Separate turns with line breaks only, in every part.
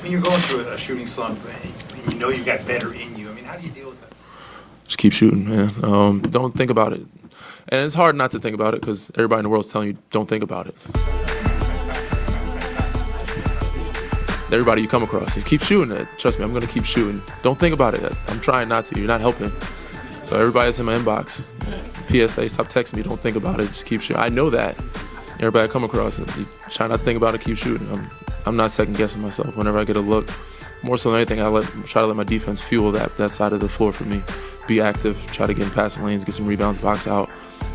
When you're going through a shooting slump, and you know you've got better in you. I mean, how do you deal with that?
Just keep shooting, man. Um, don't think about it. And it's hard not to think about it because everybody in the world's telling you don't think about it. Everybody you come across, you keep shooting it. Trust me, I'm gonna keep shooting. Don't think about it. I'm trying not to. You're not helping. So everybody's in my inbox, PSA, stop texting me. Don't think about it. Just keep shooting. I know that. Everybody I come across, you try not to think about it. Keep shooting. I'm, I'm not second guessing myself. Whenever I get a look, more so than anything, I let try to let my defense fuel that that side of the floor for me. Be active. Try to get in passing lanes, get some rebounds, box out,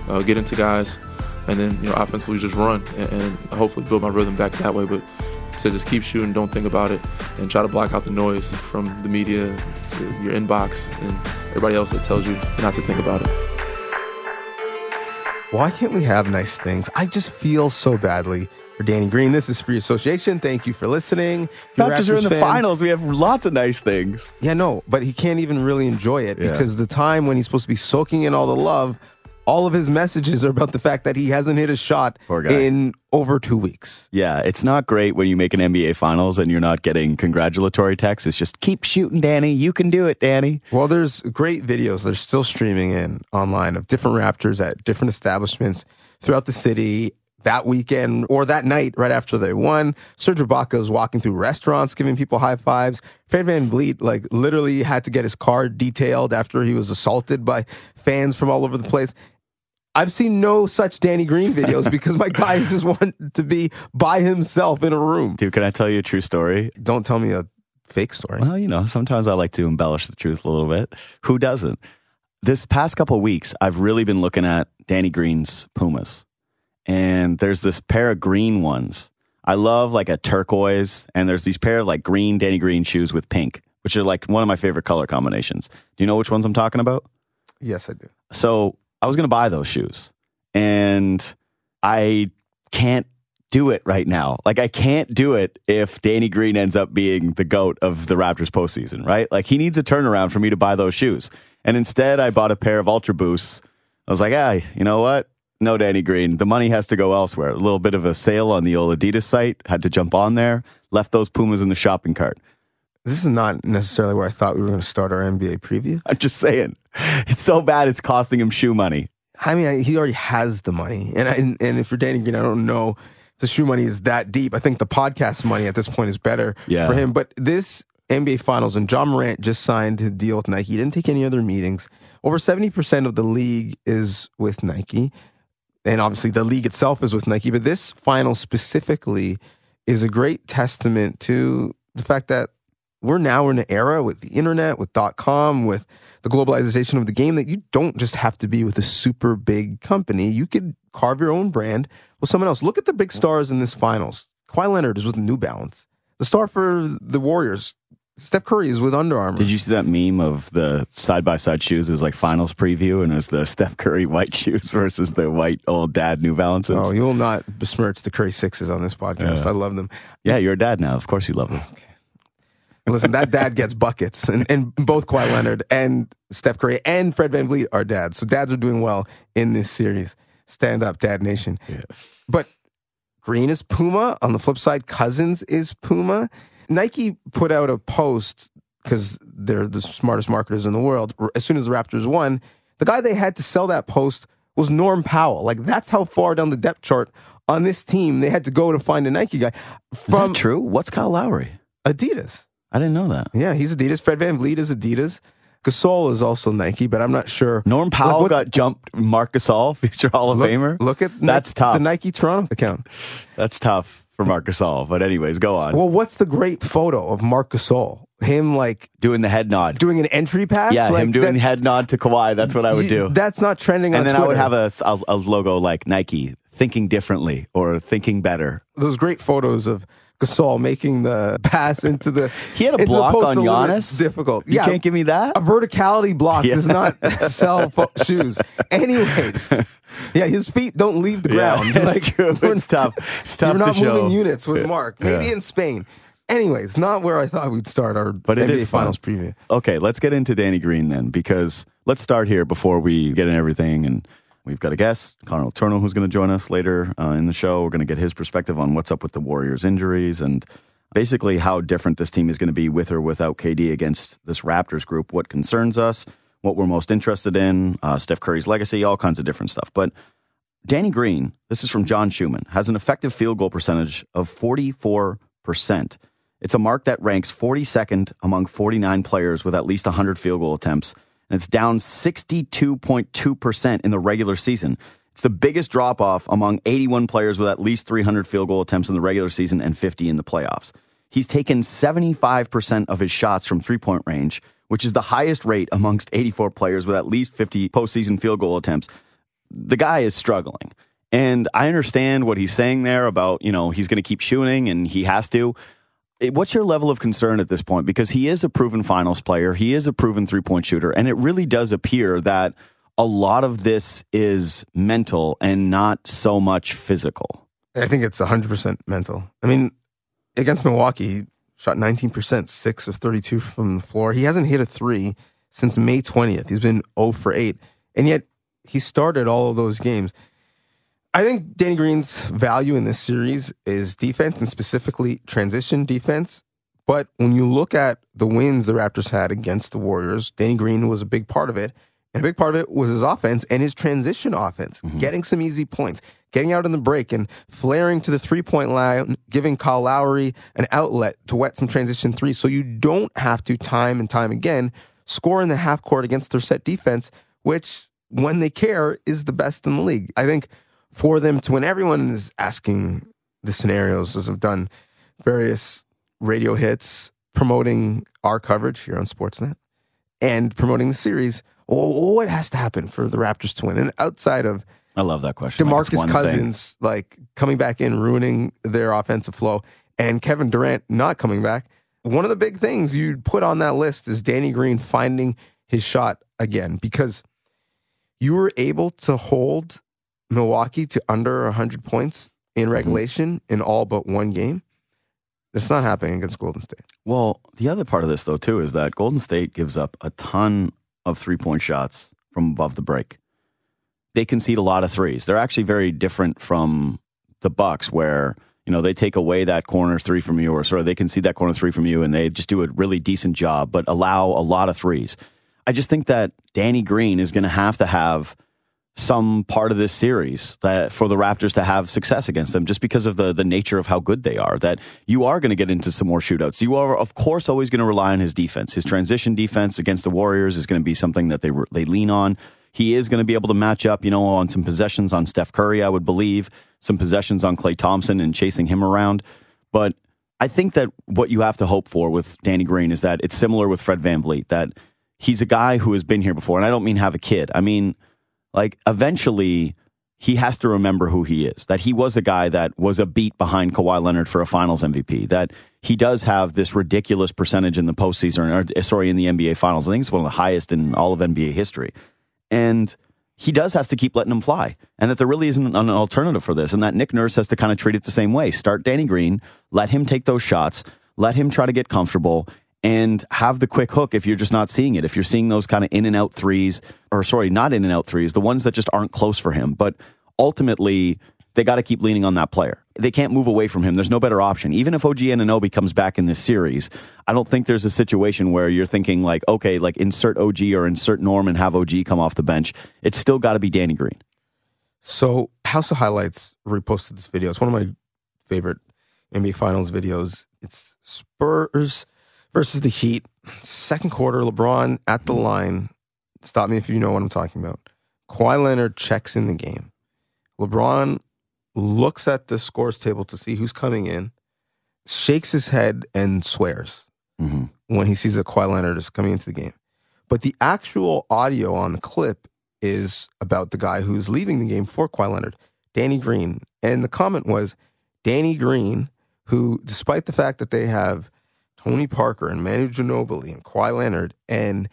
uh, get into guys, and then you know offensively just run and, and hopefully build my rhythm back that way. But so just keep shooting, don't think about it, and try to block out the noise from the media, your inbox, and everybody else that tells you not to think about it.
Why can't we have nice things? I just feel so badly for Danny Green. This is Free Association. Thank you for listening.
Not just are in the fan. finals. We have lots of nice things.
Yeah, no, but he can't even really enjoy it yeah. because the time when he's supposed to be soaking in all the love all of his messages are about the fact that he hasn't hit a shot in over two weeks.
Yeah, it's not great when you make an NBA Finals and you're not getting congratulatory texts. It's just keep shooting, Danny. You can do it, Danny.
Well, there's great videos. They're still streaming in online of different Raptors at different establishments throughout the city that weekend or that night right after they won. Serge Ibaka is walking through restaurants, giving people high fives. Fred VanVleet, like, literally had to get his car detailed after he was assaulted by fans from all over the place. I've seen no such Danny Green videos because my guys just want to be by himself in a room.
Dude, can I tell you a true story?
Don't tell me a fake story.
Well, you know, sometimes I like to embellish the truth a little bit. Who doesn't? This past couple weeks, I've really been looking at Danny Green's Pumas. And there's this pair of green ones. I love like a turquoise, and there's these pair of like green Danny Green shoes with pink, which are like one of my favorite color combinations. Do you know which ones I'm talking about?
Yes, I do.
So I was going to buy those shoes and I can't do it right now. Like I can't do it if Danny Green ends up being the goat of the Raptors postseason, right? Like he needs a turnaround for me to buy those shoes. And instead I bought a pair of Ultra Boosts. I was like, hey, you know what? No, Danny Green. The money has to go elsewhere. A little bit of a sale on the old Adidas site. Had to jump on there. Left those Pumas in the shopping cart.
This is not necessarily where I thought we were going to start our NBA preview.
I'm just saying, it's so bad it's costing him shoe money.
I mean, he already has the money, and I, and if you're Danny Green, I don't know the shoe money is that deep. I think the podcast money at this point is better yeah. for him. But this NBA Finals and Ja Morant just signed a deal with Nike. He didn't take any other meetings. Over seventy percent of the league is with Nike, and obviously the league itself is with Nike. But this final specifically is a great testament to the fact that we're now in an era with the internet, with dot com, with the globalization of the game that you don't just have to be with a super big company. You could carve your own brand with someone else. Look at the big stars in this finals. Kawhi Leonard is with New Balance. The star for the Warriors, Steph Curry is with Under Armour.
Did you see that meme of the side by side shoes? It was like finals preview, and it was the Steph Curry white shoes versus the white old dad New Balances.
Oh, you will not besmirch the Curry sixes on this podcast. I love them.
Yeah, you're a dad now. Of course, you love them. Okay.
Listen, that dad gets buckets, and, and both Kawhi Leonard and Steph Curry and Fred Van VanVleet are dads. So dads are doing well in this series. Stand up, Dad Nation. Yeah. But Green is Puma. On the flip side, Cousins is Puma. Nike put out a post because they're the smartest marketers in the world. As soon as the Raptors won, the guy they had to sell that post was Norm Powell. Like that's how far down the depth chart on this team they had to go to find a Nike guy.
From is that true? What's Kyle Lowry?
Adidas.
I didn't know that.
Yeah, he's Adidas. Fred VanVleet is Adidas. Gasol is also Nike, but I'm not sure.
Norm Powell like, got jumped. Marc Gasol, future Hall of
look,
Famer.
Look at
that's
Nike,
tough.
The Nike Toronto account.
That's tough for Marc Gasol. But anyways, go on.
Well, what's the great photo of Marc Gasol? Him like
doing the head nod,
doing an entry pass.
Yeah,
like
him doing that, the head nod to Kawhi. That's what I would do.
That's not trending.
And then
Twitter.
I would have a, a, a logo like Nike, thinking differently or thinking better.
Those great photos of Gasol making the pass into the.
He had a block on Giannis.
Difficult.
You yeah, can't give me that.
A verticality block yeah. does not sell fo- shoes. Anyways, yeah, his feet don't leave the ground.
Yeah, like, true. It's tough. It's tough.
You're not
moving
show. units with Marc. Maybe in Spain. Anyways, not where I thought we'd start our but NBA it is Finals preview.
Okay, let's get into Danny Green then, because let's start here before we get in everything and We've got a guest, Connor Letourneau, who's going to join us later uh, in the show. We're going to get his perspective on what's up with the Warriors' injuries and basically how different this team is going to be with or without KD against this Raptors group, what concerns us, what we're most interested in, uh, Steph Curry's legacy, all kinds of different stuff. But Danny Green, this is from John Schuhmann, has an effective field goal percentage of 44%. It's a mark that ranks 42nd among 49 players with at least 100 field goal attempts, and it's down 62.2% in the regular season. It's the biggest drop off among 81 players with at least 300 field goal attempts in the regular season and 50 in the playoffs. He's taken 75% of his shots from three point range, which is the highest rate amongst 84 players with at least 50 postseason field goal attempts. The guy is struggling. And I understand what he's saying there about, you know, he's going to keep shooting and he has to. What's your level of concern at this point? Because he is a proven finals player, he is a proven three point shooter, and it really does appear that a lot of this is mental and not so much physical.
I think it's 100% mental. I mean, against Milwaukee, he shot 19%, 6 of 32 from the floor. He hasn't hit a three since May 20th. He's been 0 for 8. And yet, he started all of those games. I think Danny Green's value in this series is defense and specifically transition defense. But when you look at the wins the Raptors had against the Warriors, Danny Green was a big part of it. And a big part of it was his offense and his transition offense, mm-hmm. getting some easy points, getting out in the break and flaring to the three point line, giving Kyle Lowry an outlet to wet some transition threes. So you don't have to time and time again score in the half court against their set defense, which when they care is the best in the league. I think for them to win, everyone is asking the scenarios as I've done various radio hits promoting our coverage here on Sportsnet and promoting the series oh, what has to happen for the Raptors to win? And outside of
I love that question.
DeMarcus like Cousins thing. like coming back in, ruining their offensive flow, and Kevin Durant not coming back. One of the big things you'd put on that list is Danny Green finding his shot again because you were able to hold Milwaukee to under 100 points in mm-hmm. regulation in all but one game. It's not happening against Golden State.
Well, the other part of this, though, too, is that Golden State gives up a ton of three point shots from above the break. They concede a lot of threes. They're actually very different from the Bucks, where you know they take away that corner three from you, or sort of they concede that corner three from you, and they just do a really decent job, but allow a lot of threes. I just think that Danny Green is going to have to have some part of this series that for the Raptors to have success against them just because of the the nature of how good they are that you are going to get into some more shootouts. You are of course always going to rely on his defense. His transition defense against the Warriors is going to be something that they they lean on. He is going to be able to match up, you know, on some possessions on Steph Curry, I would believe, some possessions on Klay Thompson and chasing him around. But I think that what you have to hope for with Danny Green is that it's similar with Fred VanVleet that he's a guy who has been here before and I don't mean have a kid. I mean like eventually he has to remember who he is. That he was a guy that was a beat behind Kawhi Leonard for a Finals MVP. That he does have this ridiculous percentage in the postseason, or uh, sorry, in the NBA Finals. I think it's one of the highest in all of NBA history. And he does have to keep letting him fly, and that there really isn't an alternative for this, and that Nick Nurse has to kind of treat it the same way. Start Danny Green, let him take those shots, let him try to get comfortable, and have the quick hook if you're just not seeing it. If you're seeing those kind of in and out threes, or sorry, not in and out threes, the ones that just aren't close for him. But ultimately, they got to keep leaning on that player. They can't move away from him. There's no better option. Even if OG Anunoby comes back in this series, I don't think there's a situation where you're thinking like, okay, like insert OG or insert Norm and have OG come off the bench. It's still got to be Danny Green.
So House of Highlights reposted this video. It's one of my favorite NBA Finals videos. It's Spurs versus the Heat. Second quarter, LeBron at the line. Stop me if you know what I'm talking about. Kawhi Leonard checks in the game. LeBron looks at the scores table to see who's coming in, shakes his head, and swears mm-hmm. when he sees that Kawhi Leonard is coming into the game. But the actual audio on the clip is about the guy who's leaving the game for Kawhi Leonard, Danny Green. And the comment was Danny Green, who, despite the fact that they have Tony Parker and Manu Ginobili and Kawhi Leonard and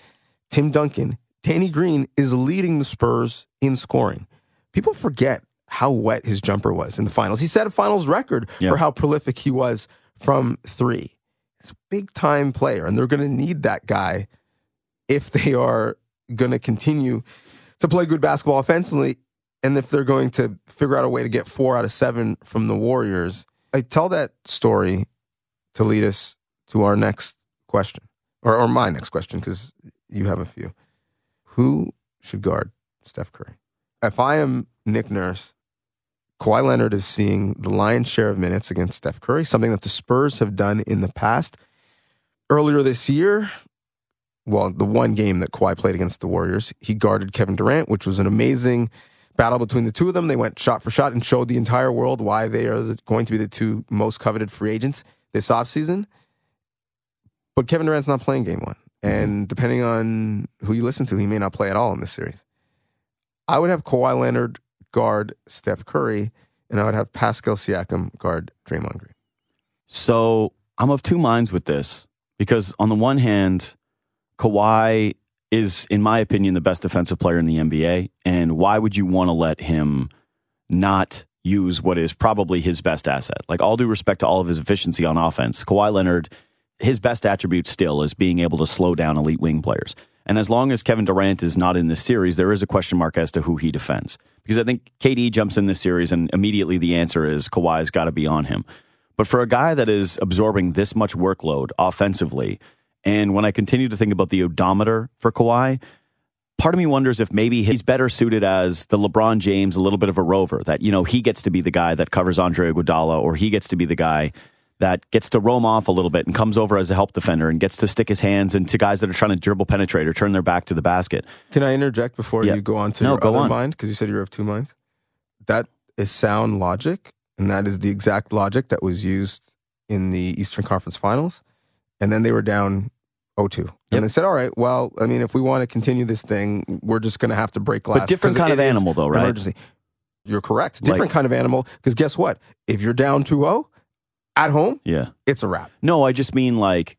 Tim Duncan, Danny Green is leading the Spurs in scoring. People forget how wet his jumper was in the finals. He set a finals record for how prolific he was from three. He's a big time player, and they're going to need that guy if they are going to continue to play good basketball offensively. And if they're going to figure out a way to get four out of seven from the Warriors, I tell that story to lead us to our next question, or, or my next question, because you have a few. Who should guard Steph Curry? If I am Nick Nurse, Kawhi Leonard is seeing the lion's share of minutes against Steph Curry, something that the Spurs have done in the past. Earlier this year, well, the one game that Kawhi played against the Warriors, he guarded Kevin Durant, which was an amazing battle between the two of them. They went shot for shot and showed the entire world why they are going to be the two most coveted free agents this offseason. But Kevin Durant's not playing game one. Mm-hmm. And depending on who you listen to, he may not play at all in this series. I would have Kawhi Leonard guard Steph Curry, and I would have Pascal Siakam guard Draymond Green.
So I'm of two minds with this because, on the one hand, Kawhi is, in my opinion, the best defensive player in the NBA. And why would you want to let him not use what is probably his best asset? Like, all due respect to all of his efficiency on offense, Kawhi Leonard, his best attribute still is being able to slow down elite wing players. And as long as Kevin Durant is not in this series, there is a question mark as to who he defends. Because I think KD jumps in this series, and immediately the answer is Kawhi's got to be on him. But for a guy that is absorbing this much workload offensively, and when I continue to think about the odometer for Kawhi, part of me wonders if maybe he's better suited as the LeBron James, a little bit of a rover, that, you know, he gets to be the guy that covers Andre Iguodala, or he gets to be the guy that gets to roam off a little bit and comes over as a help defender and gets to stick his hands into guys that are trying to dribble penetrate or turn their back to the basket.
Can I interject before yeah. you go on to
no,
your other
on.
mind? Because you said you have two minds. That is sound logic, and that is the exact logic that was used in the Eastern Conference Finals. And then they were down 0-2. And
Yep.
they said, all right, well, I mean, if we want to continue this thing, we're just going to have to break glass.
But different kind of animal, though, right?
Emergency. You're correct. Different
Like-
kind of animal. Because guess what? If you're down 2-0 at home,
Yeah.
it's a wrap.
No, I just mean like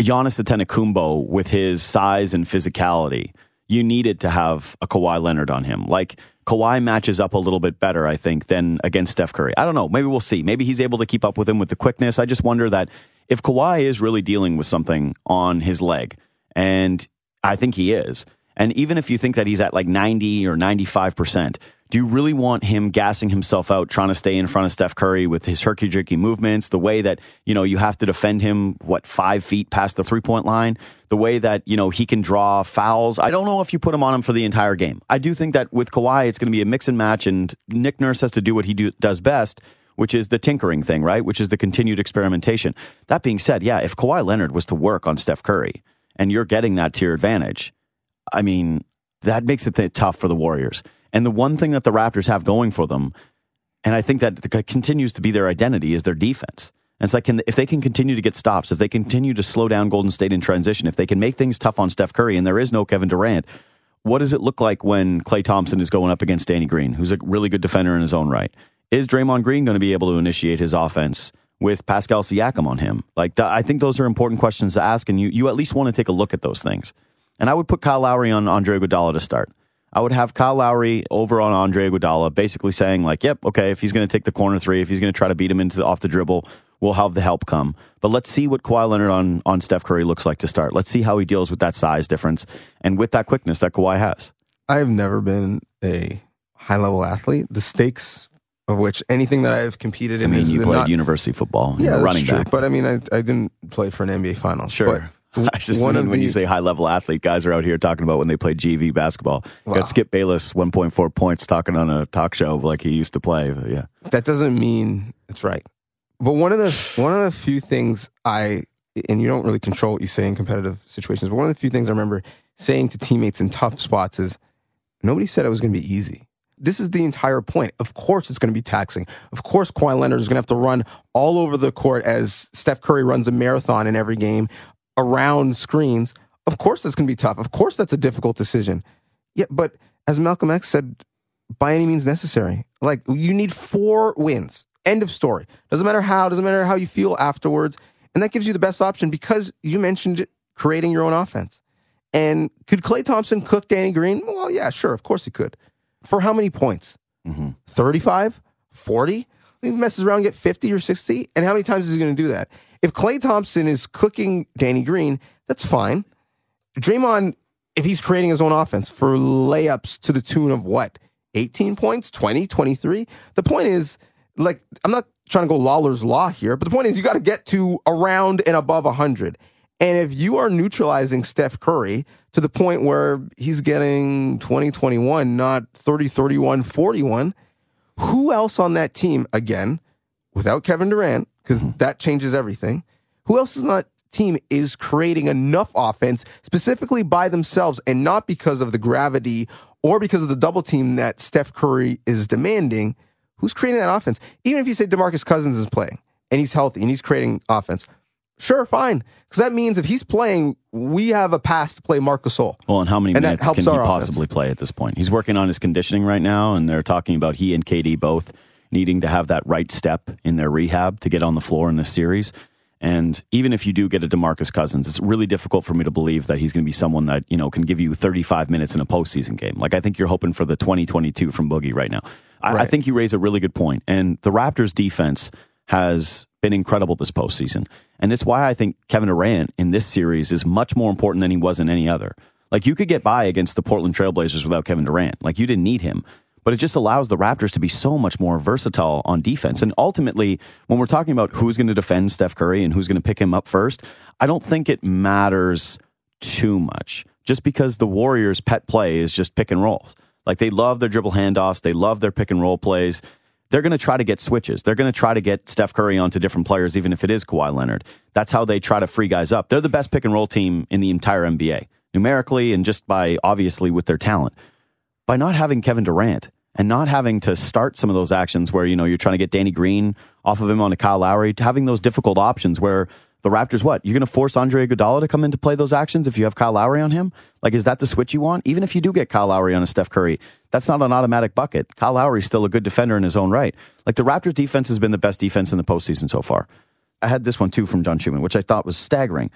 Giannis Antetokounmpo with his size and physicality. You needed to have a Kawhi Leonard on him. Like Kawhi matches up a little bit better, I think, than against Steph Curry. I don't know. Maybe we'll see. Maybe he's able to keep up with him with the quickness. I just wonder that if Kawhi is really dealing with something on his leg, and I think he is, and even if you think that he's at like 90 or 95%, do you really want him gassing himself out trying to stay in front of Steph Curry with his herky jerky movements, the way that, you know, you have to defend him, what, five feet past the three point line, the way that, you know, he can draw fouls? I don't know if you put him on him for the entire game. I do think that with Kawhi, it's going to be a mix and match, and Nick Nurse has to do what he do, does best. Which is the tinkering thing, right? Which is the continued experimentation. That being said, yeah, if Kawhi Leonard was to work on Steph Curry and you're getting that to your advantage, I mean, that makes it tough for the Warriors. And the one thing that the Raptors have going for them, and I think that continues to be their identity, is their defense. And it's like, can, if they can continue to get stops, if they continue to slow down Golden State in transition, if they can make things tough on Steph Curry, and there is no Kevin Durant, what does it look like when Klay Thompson is going up against Danny Green, who's a really good defender in his own right? Is Draymond Green going to be able to initiate his offense with Pascal Siakam on him? Like, I think those are important questions to ask, and you, you at least want to take a look at those things. And I would put Kyle Lowry on Andre Iguodala to start. I would have Kyle Lowry over on Andre Iguodala, basically saying like, "Yep, okay, if he's going to take the corner three, if he's going to try to beat him into the, off the dribble, we'll have the help come." But let's see what Kawhi Leonard on on Steph Curry looks like to start. Let's see how he deals with that size difference and with that quickness that Kawhi has.
I've never been a high level athlete. The stakes of which anything that I've competed in.
I mean,
is
you played
not,
university football,
yeah,
running
true.
back.
But I mean, I, I didn't play for an NBA Finals.
Sure. I just
one
when,
of
when you say high level athlete, guys are out here talking about when they played JV basketball.
Wow.
Got Skip Bayless, 1.4 points, talking on a talk show like he used to play. Yeah.
that doesn't mean it's right. But one of the one of the few things I and you don't really control what you say in competitive situations, but one of the few things I remember saying to teammates in tough spots is nobody said it was going to be easy. This is the entire point. Of course, it's going to be taxing. Of course, Kawhi Leonard is going to have to run all over the court as Steph Curry runs a marathon in every game around screens. Of course, that's going to be tough. Of course, that's a difficult decision. Yeah, but as Malcolm X said, by any means necessary. Like you need four wins. End of story. Doesn't matter how, doesn't matter how you feel afterwards. And that gives you the best option because you mentioned creating your own offense. And could Klay Thompson cook Danny Green? Well, yeah, sure, of course he could. For how many points? Mm-hmm. 35? 40? He messes around and get 50 or 60. And how many times is he going to do that? If Klay Thompson is cooking Danny Green, that's fine. Draymond, if he's creating his own offense for layups to the tune of what? 18 points, 20, 23? The point is, like, I'm not trying to go Lawler's law here, but the point is you got to get to around and above 100. And if you are neutralizing Steph Curry to the point where he's getting 20, 21, not 30, 31, 41, who else on that team, again, without Kevin Durant, because mm-hmm. that changes everything, who else is on that team is creating enough offense specifically by themselves and not because of the gravity or because of the double team that Steph Curry is demanding? Who's creating that offense? Even if you say DeMarcus Cousins is playing and he's healthy and he's creating offense, Sure, fine. Because that means if he's playing, we have a pass to play Marc Gasol.
Well, and how many and minutes can he possibly offense. play at this point? He's working on his conditioning right now, and they're talking about he and KD both needing to have that right step in their rehab to get on the floor in this series. And even if you do get a DeMarcus Cousins, it's really difficult for me to believe that he's going to be someone that, you know, can give you 35 minutes in a postseason game. Like I think you're hoping for the 2022 from Boogie right now. I, right. I think you raise a really good point. And the Raptors defense has been incredible this postseason. And it's why I think Kevin Durant in this series is much more important than he was in any other. Like you could get by against the Portland Trailblazers without Kevin Durant. Like you didn't need him. But it just allows the Raptors to be so much more versatile on defense. And ultimately, when we're talking about who's going to defend Steph Curry and who's going to pick him up first, I don't think it matters too much. Just because the Warriors' pet play is just pick and rolls. Like they love their dribble handoffs, they love their pick and roll plays they're going to try to get switches. They're going to try to get Steph Curry onto different players, even if it is Kawhi Leonard. That's how they try to free guys up. They're the best pick and roll team in the entire NBA, numerically and just by obviously with their talent. By not having Kevin Durant and not having to start some of those actions where, you know, you're trying to get Danny Green off of him on a Kyle Lowry, having those difficult options where the Raptors, what? You're going to force Andre Iguodala to come in to play those actions if you have Kyle Lowry on him? Like, is that the switch you want? Even if you do get Kyle Lowry on a Steph Curry, that's not an automatic bucket. Kyle Lowry's still a good defender in his own right. Like, the Raptors defense has been the best defense in the postseason so far. I had this one too from John Schuhmann, which I thought was staggering.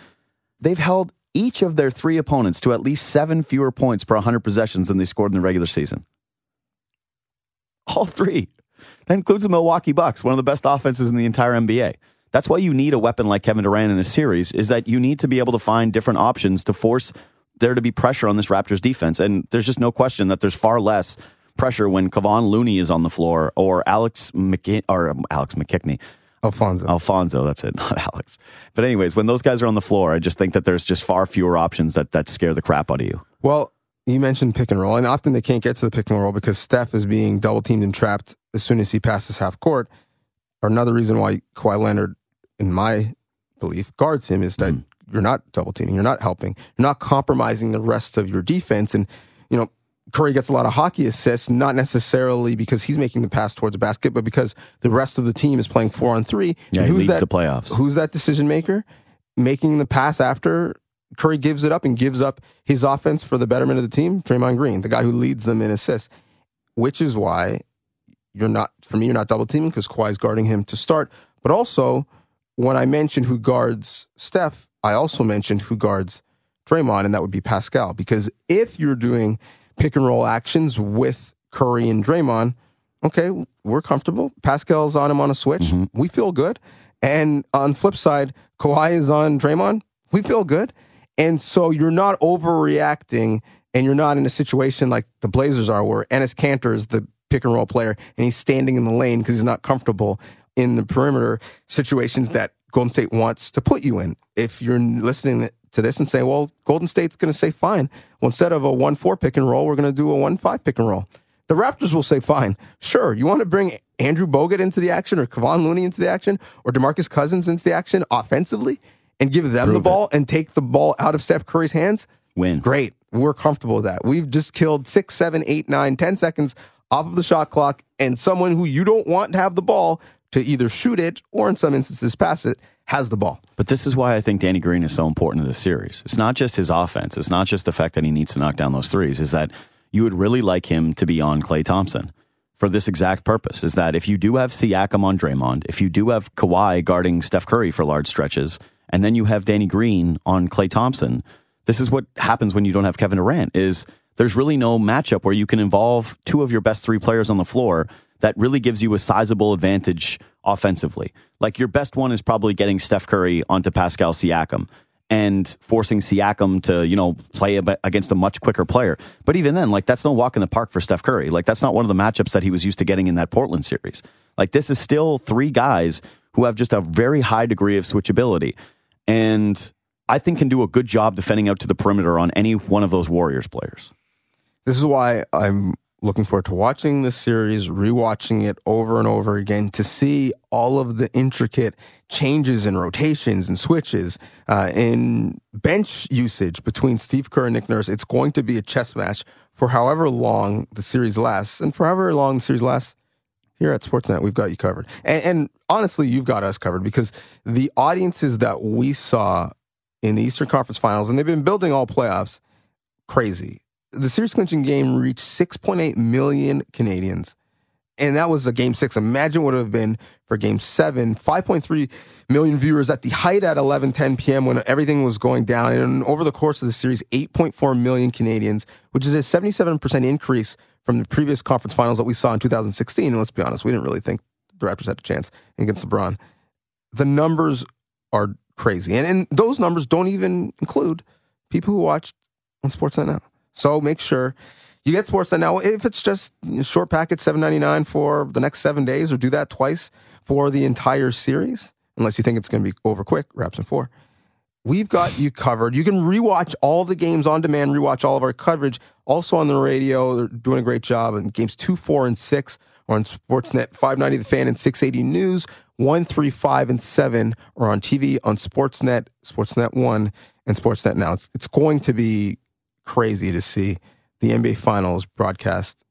They've held each of their three opponents to at least seven fewer points per 100 possessions than they scored in the regular season. All three. That includes the Milwaukee Bucks, one of the best offenses in the entire NBA. That's why you need a weapon like Kevin Durant in this series, is that you need to be able to find different options to force there to be pressure on this Raptors defense. And there's just no question that there's far less pressure when Kevon Looney is on the floor or Alex McK- or um, Alex McKinnie.
Alfonzo.
Alfonzo, that's it, not Alex. But anyways, when those guys are on the floor, I just think that there's just far fewer options that that scare the crap out of you.
Well, you mentioned pick and roll, and often they can't get to the pick and roll because Steph is being double teamed and trapped as soon as he passes half court. Or another reason why Kawhi Leonard in my belief, guards him is that mm. you're not double teaming, you're not helping, you're not compromising the rest of your defense. And, you know, Curry gets a lot of hockey assists, not necessarily because he's making the pass towards the basket, but because the rest of the team is playing four on three.
Yeah,
and
who's leads
that,
the playoffs.
Who's that decision maker? Making the pass after Curry gives it up and gives up his offense for the betterment of the team, Draymond Green, the guy who leads them in assists, which is why you're not, for me, you're not double teaming because Kawhi's guarding him to start, but also when I mentioned who guards Steph, I also mentioned who guards Draymond, and that would be Pascal. Because if you're doing pick and roll actions with Curry and Draymond, okay, we're comfortable. Pascal's on him on a switch. Mm-hmm. We feel good. And on flip side, Kawhi is on Draymond. We feel good. And so you're not overreacting and you're not in a situation like the Blazers are where Enes Kanter is the pick and roll player and he's standing in the lane because he's not comfortable in the perimeter situations that Golden State wants to put you in. If you're listening to this and saying, well, Golden State's going to say, fine. Well, instead of a 1 4 pick and roll, we're going to do a 1 5 pick and roll. The Raptors will say, fine, sure. You want to bring Andrew Bogut into the action or Kevon Looney into the action or DeMarcus Cousins into the action offensively and give them Prove the ball it. and take the ball out of Steph Curry's hands?
Win.
Great. We're comfortable with that. We've just killed six, seven, eight, nine, ten seconds off of the shot clock, and someone who you don't want to have the ball to either shoot it or in some instances pass it has the ball.
But this is why I think Danny Green is so important to the series. It's not just his offense. It's not just the fact that he needs to knock down those threes. Is that you would really like him to be on Klay Thompson for this exact purpose. Is that if you do have Siakam on Draymond, if you do have Kawhi guarding Steph Curry for large stretches, and then you have Danny Green on Klay Thompson, this is what happens when you don't have Kevin Durant. Is there's really no matchup where you can involve two of your best three players on the floor that really gives you a sizable advantage offensively. Like your best one is probably getting Steph Curry onto Pascal Siakam and forcing Siakam to, you know, play against a much quicker player. But even then, like that's no walk in the park for Steph Curry. Like that's not one of the matchups that he was used to getting in that Portland series. Like this is still three guys who have just a very high degree of switchability. And I think can do a good job defending out to the perimeter on any one of those Warriors players.
This is why I'm looking forward to watching this series, rewatching it over and over again to see all of the intricate changes and rotations and switches uh, in bench usage between Steve Kerr and Nick Nurse. It's going to be a chess match for however long the series lasts, and for however long the series lasts. Here at Sportsnet, we've got you covered, and, and honestly, you've got us covered because the audiences that we saw in the Eastern Conference Finals, and they've been building all playoffs, crazy the series clinching game reached 6.8 million Canadians. And that was a game six. Imagine what it would have been for game seven. 5.3 million viewers at the height at 11, 10 p.m. when everything was going down. And over the course of the series, 8.4 million Canadians, which is a 77% increase from the previous conference finals that we saw in 2016. And let's be honest, we didn't really think the Raptors had a chance against LeBron. The numbers are crazy. And, and those numbers don't even include people who watched on Sportsnet Now. So make sure you get Sportsnet now. If it's just short package, seven ninety nine for the next seven days, or do that twice for the entire series, unless you think it's going to be over quick. Wraps in four. We've got you covered. You can rewatch all the games on demand, rewatch all of our coverage. Also on the radio, they're doing a great job. And games two, four, and six are on Sportsnet 590 The Fan and 680 News. One, three, five, and seven are on TV on Sportsnet, Sportsnet One, and Sportsnet Now. It's, it's going to be crazy to see the NBA Finals broadcast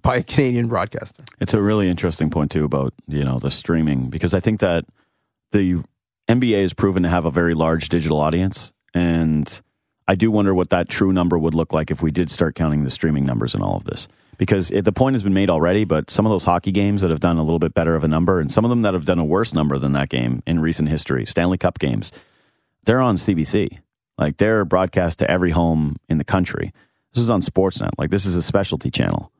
by a Canadian broadcaster.
It's a really interesting point too about you know the streaming because I think that the NBA has proven to have a very large digital audience, and I do wonder what that true number would look like if we did start counting the streaming numbers in all of this. Because it, the point has been made already, but some of those hockey games that have done a little bit better of a number, and some of them that have done a worse number than that game in recent history, Stanley Cup games, they're on CBC. Like they're broadcast to every home in the country. This is on Sportsnet. Like this is a specialty channel.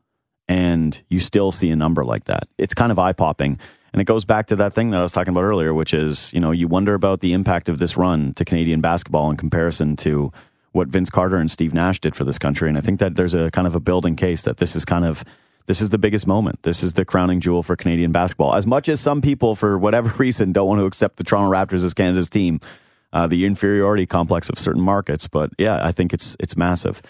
And you still see a number like that. It's kind of eye popping. And it goes back to that thing that I was talking about earlier, which is, you know, you wonder about the impact of this run to Canadian basketball in comparison to what Vince Carter and Steve Nash did for this country. And I think that there's a kind of a building case that this is kind of this is the biggest moment. This is the crowning jewel for Canadian basketball. As much as some people, for whatever reason, don't want to accept the Toronto Raptors as Canada's team, uh, the inferiority complex of certain markets. But yeah, I think it's it's massive.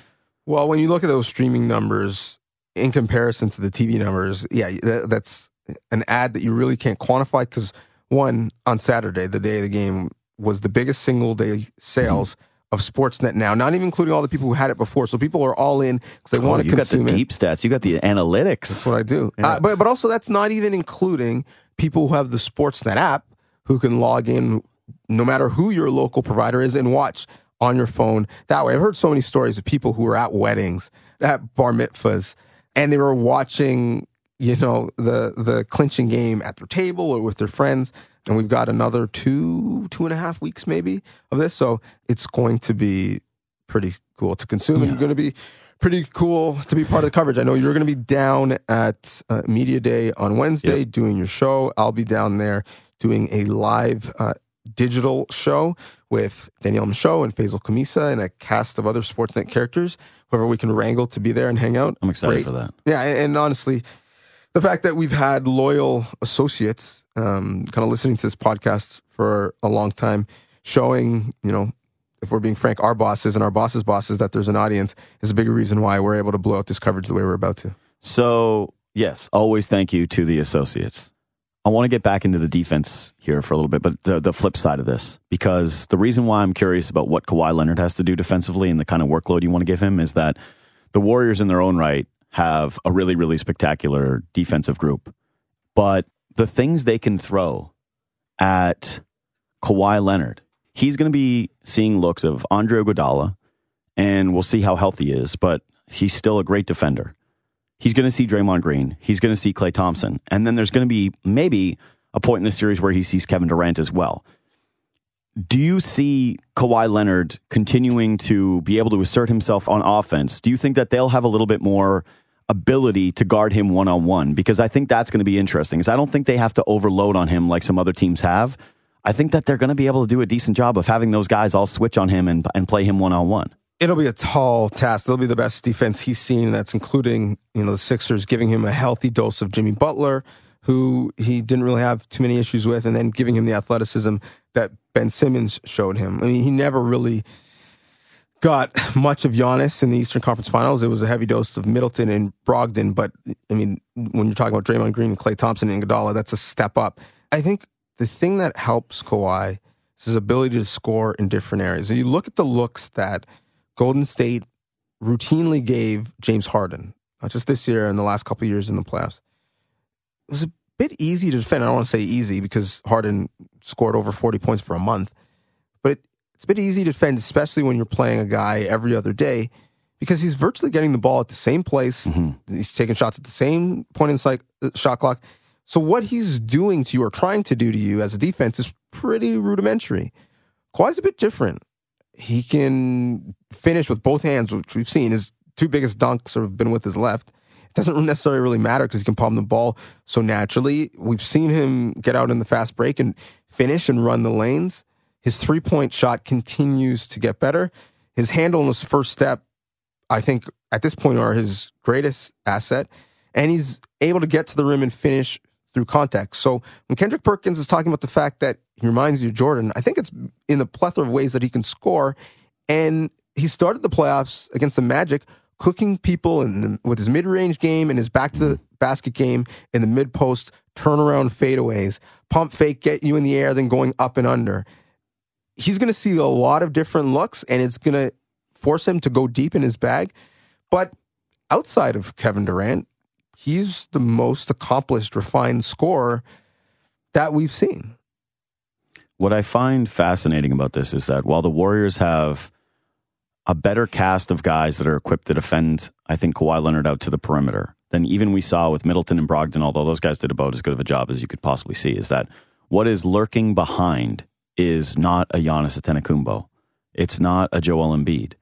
Well, when you look at those streaming numbers in comparison to the TV numbers, yeah, that, that's an ad that you really can't quantify because one on Saturday, the day of the game, was the biggest single day sales. Mm-hmm. Of Sportsnet now, not even including all the people who had it before. So people are all in because they oh, want to consume
You got the deep stats. You got the analytics.
That's what I do. Yeah. Uh, but but also that's not even including people who have the Sportsnet app who can log in no matter who your local provider is, and watch on your phone that way. I've heard so many stories of people who were at weddings, at bar mitzvahs, and they were watching, you know, the the clinching game at their table or with their friends. And we've got another two, two and a half weeks maybe of this. So it's going to be pretty cool to consume. Yeah. And you're going to be pretty cool to be part of the coverage. I know you're going to be down at uh, Media Day on Wednesday yep. doing your show. I'll be down there doing a live uh, digital show with Danielle Michaud and Faisal Khamisa and a cast of other Sportsnet characters, whoever we can wrangle to be there and hang out.
I'm excited Great. for that.
Yeah, and, and, honestly, the fact that we've had loyal associates um, kind of listening to this podcast for a long time, showing, you know, if we're being frank, our bosses and our bosses' bosses that there's an audience is a bigger reason why we're able to blow out this coverage the way we're about to.
So, yes, always thank you to the associates. I want to get back into the defense here for a little bit, but the, the flip side of this, because the reason why I'm curious about what Kawhi Leonard has to do defensively and the kind of workload you want to give him is that the Warriors, in their own right, have a really, really spectacular defensive group. But the things they can throw at Kawhi Leonard, he's going to be seeing looks of Andre Iguodala, and we'll see how healthy he is, but he's still a great defender. He's going to see Draymond Green. He's going to see Klay Thompson. And then there's going to be maybe a point in the series where he sees Kevin Durant as well. Do you see Kawhi Leonard continuing to be able to assert himself on offense? Do you think that they'll have a little bit more ability to guard him one on one? Because I think that's going to be interesting. Because I don't think they have to overload on him like some other teams have. I think that they're going to be able to do a decent job of having those guys all switch on him and, and play him one on one
it'll be a tall task. It'll be the best defense he's seen. That's including, you know, the Sixers giving him a healthy dose of Jimmy Butler, who he didn't really have too many issues with, and then giving him the athleticism that Ben Simmons showed him. I mean, he never really got much of Giannis in the Eastern Conference Finals. It was a heavy dose of Middleton and Brogdon, but I mean, when you're talking about Draymond Green and Klay Thompson and Iguodala, that's a step up. I think the thing that helps Kawhi is his ability to score in different areas. So you look at the looks that Golden State routinely gave James Harden, not just this year and the last couple years in the playoffs. It was a bit easy to defend. I don't want to say easy because Harden scored over 40 points for a month, but it's a bit easy to defend, especially when you're playing a guy every other day because he's virtually getting the ball at the same place. Mm-hmm. He's taking shots at the same point in the uh, shot clock. So what he's doing to you or trying to do to you as a defense is pretty rudimentary. Kawhi's a bit different. He can finish with both hands, which we've seen. His two biggest dunks have been with his left. It doesn't necessarily really matter because he can palm the ball so naturally. We've seen him get out in the fast break and finish and run the lanes. His three point shot continues to get better. His handle and his first step, I think, at this point are his greatest asset. And he's able to get to the rim and finish through contact. So when Kendrick Perkins is talking about the fact that he reminds you of Jordan, I think it's in the plethora of ways that he can score. And he started the playoffs against the Magic cooking people in with his mid-range game and his back to the basket game in the mid-post turnaround fadeaways, pump fake, get you in the air, then going up and under he's going to see a lot of different looks and it's going to force him to go deep in his bag. But outside of Kevin Durant, he's the most accomplished, refined scorer that we've seen.
What I find fascinating about this is that while the Warriors have a better cast of guys that are equipped to defend, I think Kawhi Leonard out to the perimeter than even we saw with Middleton and Brogdon, although those guys did about as good of a job as you could possibly see, is that what is lurking behind is not a Giannis Antetokounmpo. It's not a Joel Embiid.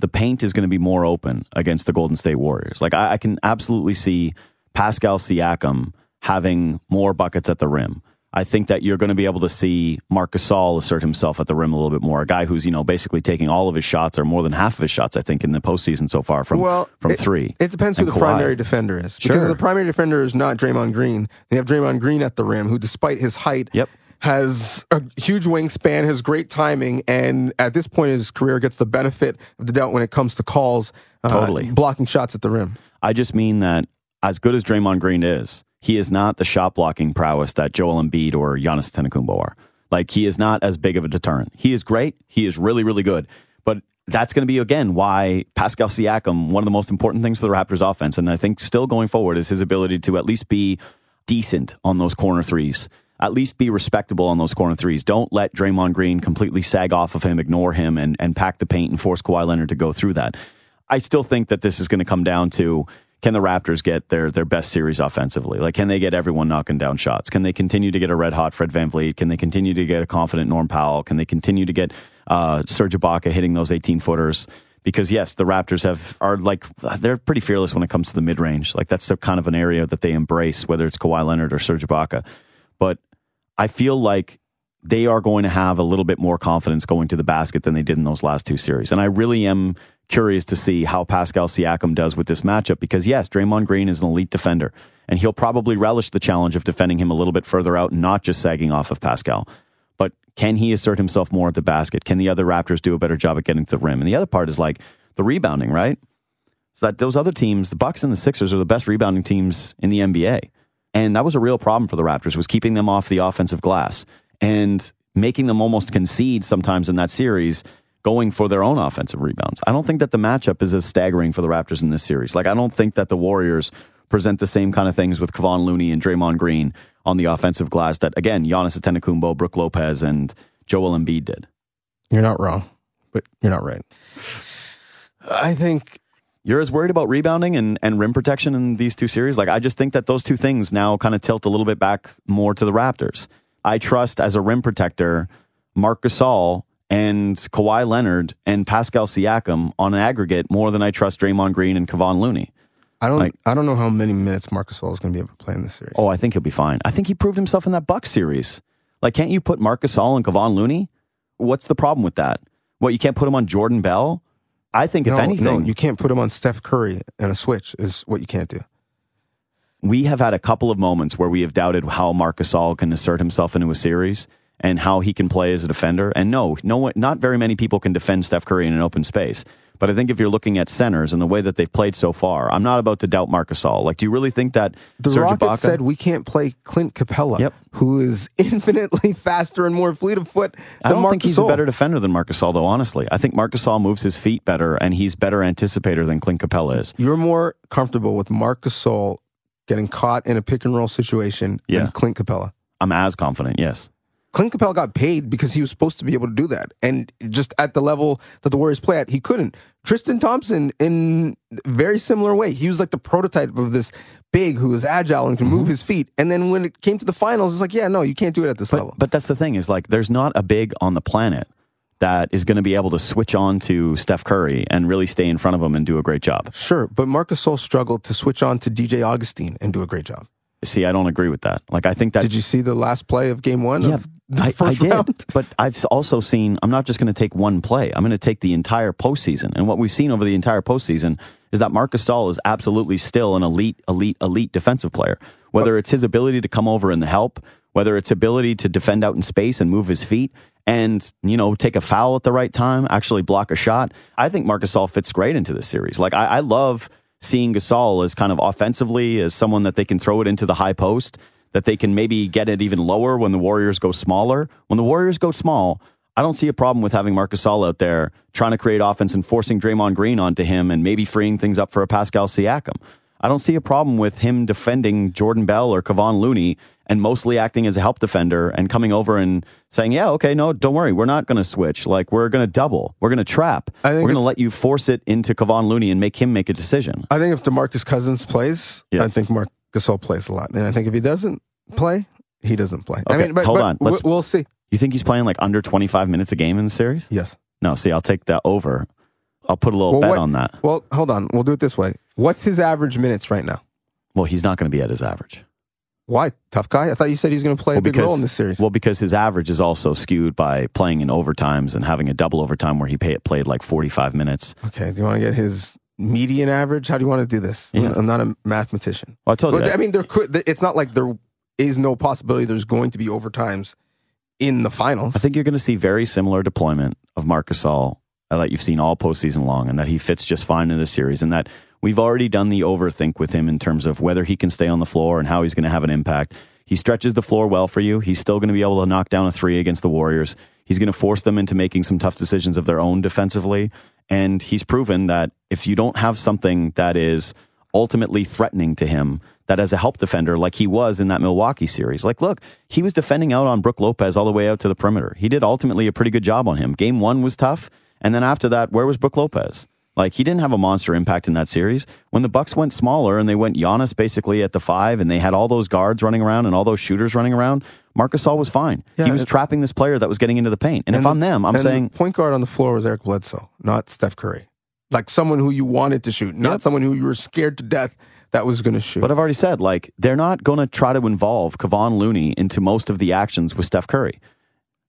The paint is going to be more open against the Golden State Warriors. Like I, I can absolutely see Pascal Siakam having more buckets at the rim. I think that you're going to be able to see Marc Gasol assert himself at the rim a little bit more. A guy who's you know basically taking all of his shots or more than half of his shots. I think in the postseason so far from well, from
it,
three.
It depends who the Kawhi. primary defender is. Because
sure.
the primary defender is not Draymond Green. They have Draymond Green at the rim, who despite his height,
yep
has a huge wingspan, has great timing, and at this point in his career gets the benefit of the doubt when it comes to calls,
uh, totally
blocking shots at the rim.
I just mean that as good as Draymond Green is, he is not the shot blocking prowess that Joel Embiid or Giannis Antetokounmpo are. Like he is not as big of a deterrent. He is great. He is really, really good. But that's going to be again why Pascal Siakam, one of the most important things for the Raptors offense, and I think still going forward is his ability to at least be decent on those corner threes at least be respectable on those corner threes. Don't let Draymond Green completely sag off of him, ignore him, and, and pack the paint and force Kawhi Leonard to go through that. I still think that this is going to come down to can the Raptors get their their best series offensively? Like, can they get everyone knocking down shots? Can they continue to get a red hot Fred VanVleet? Can they continue to get a confident Norm Powell? Can they continue to get uh, Serge Ibaka hitting those 18 footers? Because yes, the Raptors have are like they're pretty fearless when it comes to the mid range. Like that's the kind of an area that they embrace, whether it's Kawhi Leonard or Serge Ibaka. But I feel like they are going to have a little bit more confidence going to the basket than they did in those last two series. And I really am curious to see how Pascal Siakam does with this matchup because, yes, Draymond Green is an elite defender, and he'll probably relish the challenge of defending him a little bit further out and not just sagging off of Pascal. But can he assert himself more at the basket? Can the other Raptors do a better job at getting to the rim? And the other part is like the rebounding, right? So that those other teams, the Bucks and the Sixers, are the best rebounding teams in the NBA. And that was a real problem for the Raptors was keeping them off the offensive glass and making them almost concede sometimes in that series going for their own offensive rebounds. I don't think that the matchup is as staggering for the Raptors in this series. Like I don't think that the Warriors present the same kind of things with Kevon Looney and Draymond Green on the offensive glass that again Giannis Antetokounmpo, Brook Lopez, and Joel Embiid did.
You're not wrong, but you're not right. I think
you're as worried about rebounding and, and rim protection in these two series. Like, I just think that those two things now kind of tilt a little bit back more to the Raptors. I trust as a rim protector, Marc Gasol and Kawhi Leonard and Pascal Siakam on an aggregate more than I trust Draymond Green and Kevon Looney.
I don't. Like, I don't know how many minutes Marc Gasol is going to be able to play in this series.
Oh, I think he'll be fine. I think he proved himself in that Bucks series. Like, can't you put Marc Gasol and Kevon Looney? What's the problem with that? What you can't put him on Jordan Bell? I think if anything,
no, you can't put him on Steph Curry and a switch is what you can't do.
we have had a couple of moments where we have doubted how Marc Gasol can assert himself into a series and how he can play as a defender. And no, no not very many people can defend Steph Curry in an open space. But I think if you're looking at centers and the way that they've played so far, I'm not about to doubt Marc Gasol. Like, do you really think that
the
Serge
Rockets
Ibaka-
said we can't play Clint Capela,
Yep.
who is infinitely faster and more fleet of foot than
I don't
Marc
think he's a better defender than Marc Gasol, though. Honestly, I think Marc Gasol moves his feet better, and he's better anticipator than Clint Capela is.
You're more comfortable with Marc Gasol getting caught in a pick and roll situation
Yeah.
than Clint Capela.
I'm as confident. Yes.
Clint Capela got paid because he was supposed to be able to do that. And just at the level that the Warriors play at, he couldn't. Tristan Thompson, in very similar way, he was like the prototype of this big who is agile and can
Mm-hmm.
move his feet. And then when it came to the finals, it's like, yeah, no, you can't do it at this
But,
level.
but that's the thing is like there's not a big on the planet that is going to be able to switch on to Steph Curry and really stay in front of him and do a great job.
Sure, but Marcus Gasol struggled to switch on to DJ Augustin and do a great job.
See, I don't agree with that. Like I think that
Did you see the last play of game one
yeah,
of the
I, I did.
round?
But I've also seen. I'm not just going to take one play. I'm going to take the entire postseason. And what we've seen over the entire postseason is that Marcus Gasol is absolutely still an elite, elite, elite defensive player. Whether it's his ability to come over and the help, whether it's ability to defend out in space and move his feet, and you know take a foul at the right time, actually block a shot. I think Marcus Gasol fits great into this series. Like I, I love seeing Gasol as kind of offensively as someone that they can throw it into the high post, that they can maybe get it even lower when the Warriors go smaller. When the Warriors go small, I don't see a problem with having Marcus Gasol out there trying to create offense and forcing Draymond Green onto him and maybe freeing things up for a Pascal Siakam. I don't see a problem with him defending Jordan Bell or Kevon Looney and mostly acting as a help defender and coming over and saying, "Yeah, okay, no, don't worry, we're not going to switch. Like we're going to double, we're going to trap,
I
we're going to let you force it into Kevon Looney and make him make a decision."
I think if DeMarcus Cousins plays,
Yeah.
I think Marc Gasol plays a lot. And I think if he doesn't play, he doesn't play. I
Okay,
mean, but,
hold
but
on. Let's-
we'll see.
You think he's playing like under 25 minutes a game in the series?
Yes.
No, see, I'll take that over. I'll put a little
Well,
bet
what-
on that.
Well, hold on. We'll do it this way. What's his average minutes right now?
Well, he's not going to be at his average.
Why? Tough guy? I thought you said he's going to play a big role in this series.
Well, because his average is also skewed by playing in overtimes and having a double overtime where he pay, played like 45 minutes.
okay. Do you want to get his median average? How do you want to do this?
Yeah.
I'm not a mathematician.
Well, I told you.
But. I mean, there could. It's not like there is no possibility there's going to be overtimes in the finals.
I think you're going to see very similar deployment of Marcus uh, Uh, that you've seen all postseason long, and that he fits just fine in this series, and that we've already done the overthink with him in terms of whether he can stay on the floor and how he's going to have an impact. He stretches the floor well for you. He's still going to be able to knock down a three against the Warriors. He's going to force them into making some tough decisions of their own defensively, and he's proven that if you don't have something that is ultimately threatening to him that as a help defender like he was in that Milwaukee series. Like, look, he was defending out on Brook Lopez all the way out to the perimeter. He did ultimately a pretty good job on him. Game one was tough. And then after that, where was Brook Lopez? Like he didn't have a monster impact in that series. When the Bucks went smaller and they went Giannis basically at the five, and they had all those guards running around and all those shooters running around, Marcus Gasol was fine.
Yeah,
he was
and-
trapping this player that was getting into the paint. And, if
the-
I'm them, I'm
and the
saying
point guard on the floor was Eric Bledsoe, not Steph Curry. Like someone who you wanted to shoot, not
Yep.
someone who you were scared to death that was going to shoot.
But I've already said, like, they're not going to try to involve Kevon Looney into most of the actions with Steph Curry.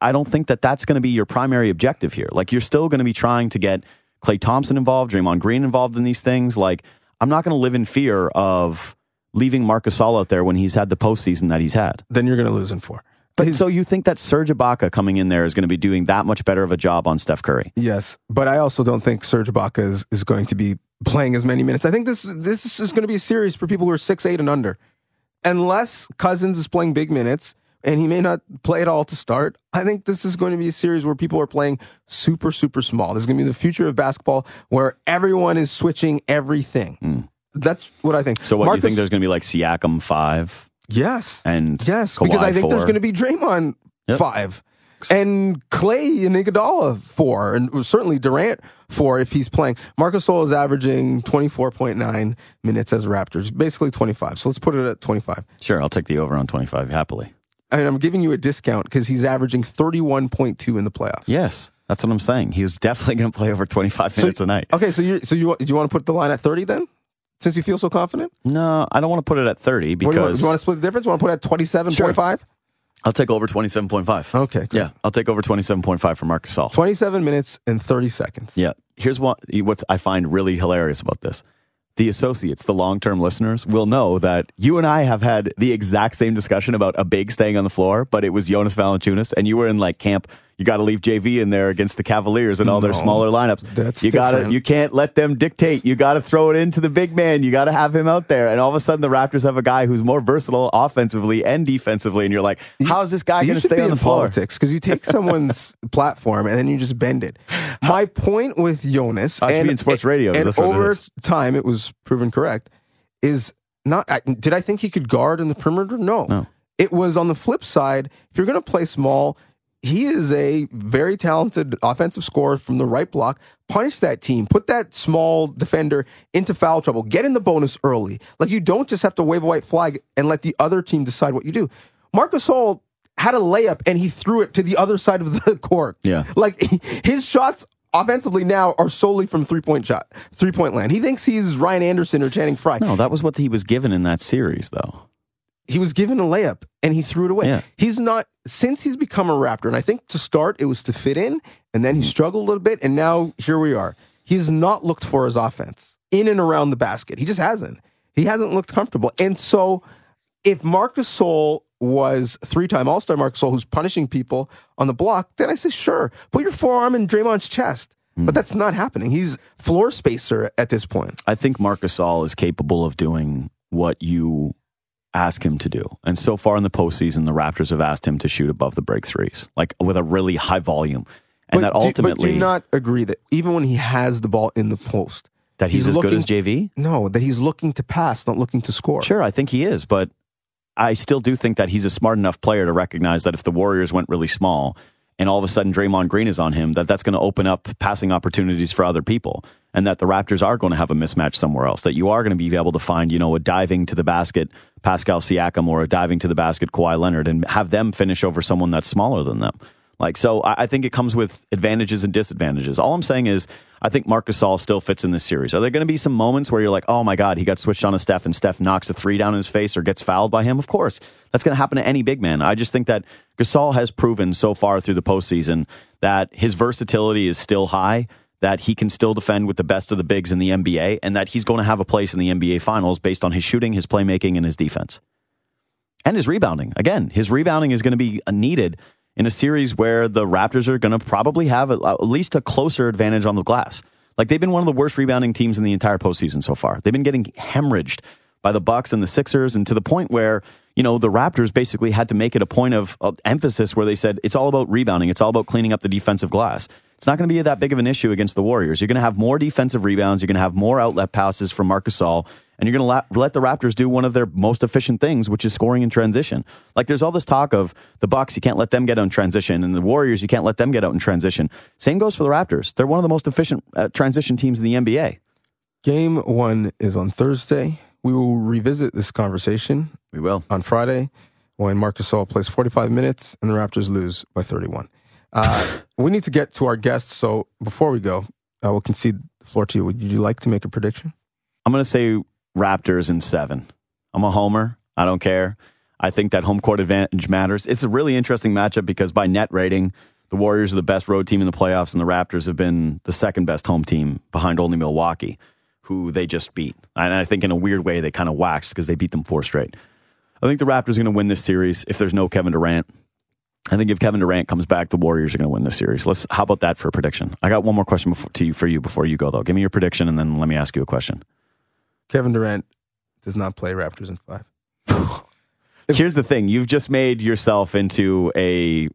I don't think that that's going to be your primary objective here. Like, you're still going to be trying to get Klay Thompson involved, Draymond Green involved in these things. Like, I'm not going to live in fear of leaving Marcus Gasol out there when he's had the postseason that he's had.
then you're going to lose in four.
But so you think that Serge Ibaka coming in there is going to be doing that much better of a job on Steph Curry?
Yes, but I also don't think Serge Ibaka is, is going to be playing as many minutes. I think this this is going to be a series for people who are six eight and under, unless Cousins is playing big minutes and he may not play at all to start. I think this is going to be a series where people are playing super super small. This is going to be the future of basketball where everyone is switching everything. Hmm. That's what I think.
So what
Marcus-
do you think there's going to be like Siakam five
Yes,
and
yes,
Kawhi
because I think there's going to be Draymond
Yep.
five. And Klay and Iguodala four, and certainly Durant four if he's playing. Marcus Gasol is averaging twenty four point nine minutes as Raptors, basically twenty five. So let's put it at twenty five.
Sure, I'll take the over on 25 happily.
And I'm giving you a discount because he's averaging thirty one point two in the playoffs.
Yes, that's what I'm saying. He was definitely going to play over 25 minutes a night.
Okay, so you so you do you want to put the line at thirty then? Since you feel so confident,
No, I don't want to put it at 30
what do you want?
because
you want to split the difference? You Want to put it at twenty seven point five?
I'll take over 27.5.
Okay, good.
Yeah, I'll take over 27.5 for Marcus
twenty seven minutes and thirty seconds.
Yeah. Here's what what I find really hilarious about this. The associates, the long term listeners, will know that you and I have had the exact same discussion about a big staying on the floor, but it was Jonas Valanciunas, and you were in like camp you got to leave JV in there against the Cavaliers and all their smaller lineups.
That's
you got to you can't let them dictate. You got to throw it into the big man. You got to have him out there. And all of a sudden, the Raptors have a guy who's more versatile offensively and defensively. And you're like, how is this guy going to stay on the
in
floor?
politics because you take someone's platform and then you just bend it. My point with Jonas oh,
I should
and
in sports radio,
and
what it
over time it was proven correct. Is not. Did I think he could guard in the perimeter? No.
No.
It was on the flip side. If you're going to play small, he is a very talented offensive scorer from the right block. Punish that team. Put that small defender into foul trouble. Get in the bonus early. Like you don't just have to wave a white flag and let the other team decide what you do. Marcus Gasol had a layup and he threw it to the other side of the court.
Yeah.
Like his shots offensively now are solely from three point shot, three point land. He thinks he's Ryan Anderson or Channing Frye.
No, that was what he was given in that series, though.
He was given a layup and he threw it away.
Yeah.
He's not since he's become a Raptor, and I think to start it was to fit in, and then he mm-hmm. struggled a little bit, and now here we are. He's not looked for his offense in and around the basket. He just hasn't. He hasn't looked comfortable. And so if Marcus Gasol was three-time All-Star Marcus Gasol who's punishing people on the block, then I say sure. Put your forearm in Draymond's chest. But mm. that's not happening. He's floor spacer at this point.
I think Marcus Gasol is capable of doing what you ask him to do. And so far in the postseason, the Raptors have asked him to shoot above the break threes, like with a really high volume. And that
do-
ultimately,
but do not agree that even when he has the ball in the post,
that he's, as
looking,
good as JV?
No, that he's looking to pass, not looking to score.
Sure, I think he is, but I still do think that he's a smart enough player to recognize that if the Warriors went really small and all of a sudden Draymond Green is on him, that that's going to open up passing opportunities for other people, and that the Raptors are going to have a mismatch somewhere else. That you are going to be able to find, you know, a diving to the basket Pascal Siakam or a diving to the basket Kawhi Leonard, and have them finish over someone that's smaller than them. Like so, I I think it comes with advantages and disadvantages. All I'm saying is, I think Marcus Gasol still fits in this series. Are there going to be some moments where you're like, oh my god, he got switched on to Steph, and Steph knocks a three down in his face or gets fouled by him? Of course, that's going to happen to any big man. I just think that Gasol has proven so far through the postseason that his versatility is still high. That he can still defend with the best of the bigs in the NBA, and that he's going to have a place in the NBA Finals based on his shooting, his playmaking, and his defense and his rebounding. Again, his rebounding is going to be needed in a series where the Raptors are going to probably have at least a closer advantage on the glass. Like they've been one of the worst rebounding teams in the entire postseason so far. They've been getting hemorrhaged by the Bucks and the Sixers, and to the point where you know the Raptors basically had to make it a point of, of emphasis where they said it's all about rebounding, it's all about cleaning up the defensive glass. It's not going to be that big of an issue against the Warriors. You're going to have more defensive rebounds. You're going to have more outlet passes from Marcus Gasol, and you're going to la- let the Raptors do one of their most efficient things, which is scoring in transition. Like there's all this talk of the Bucks, you can't let them get out in transition, and the Warriors, you can't let them get out in transition. Same goes for the Raptors. They're one of the most efficient uh, transition teams in the NBA.
Game one is on Thursday. We will revisit this conversation
We will.
on Friday when Marcus Gasol plays 45 minutes and the Raptors lose by 31. Uh, we need to get to our guests. So before we go, I will concede the floor to you. Would you like to make a prediction?
I'm going to say Raptors in seven. I'm a homer. I don't care. I think that home court advantage matters. It's a really interesting matchup because by net rating, the Warriors are the best road team in the playoffs, and the Raptors have been the second best home team behind only Milwaukee, who they just beat. And I think in a weird way, they kind of waxed because they beat them four straight. I think the Raptors are going to win this series if there's no Kevin Durant. I think if Kevin Durant comes back, the Warriors are going to win this series. Let's. How about that for a prediction? I got one more question before, to you for you before you go though. Give me your prediction, and then let me ask you a question.
Kevin Durant does not play Raptors in five.
Here's the thing: you've just made yourself into a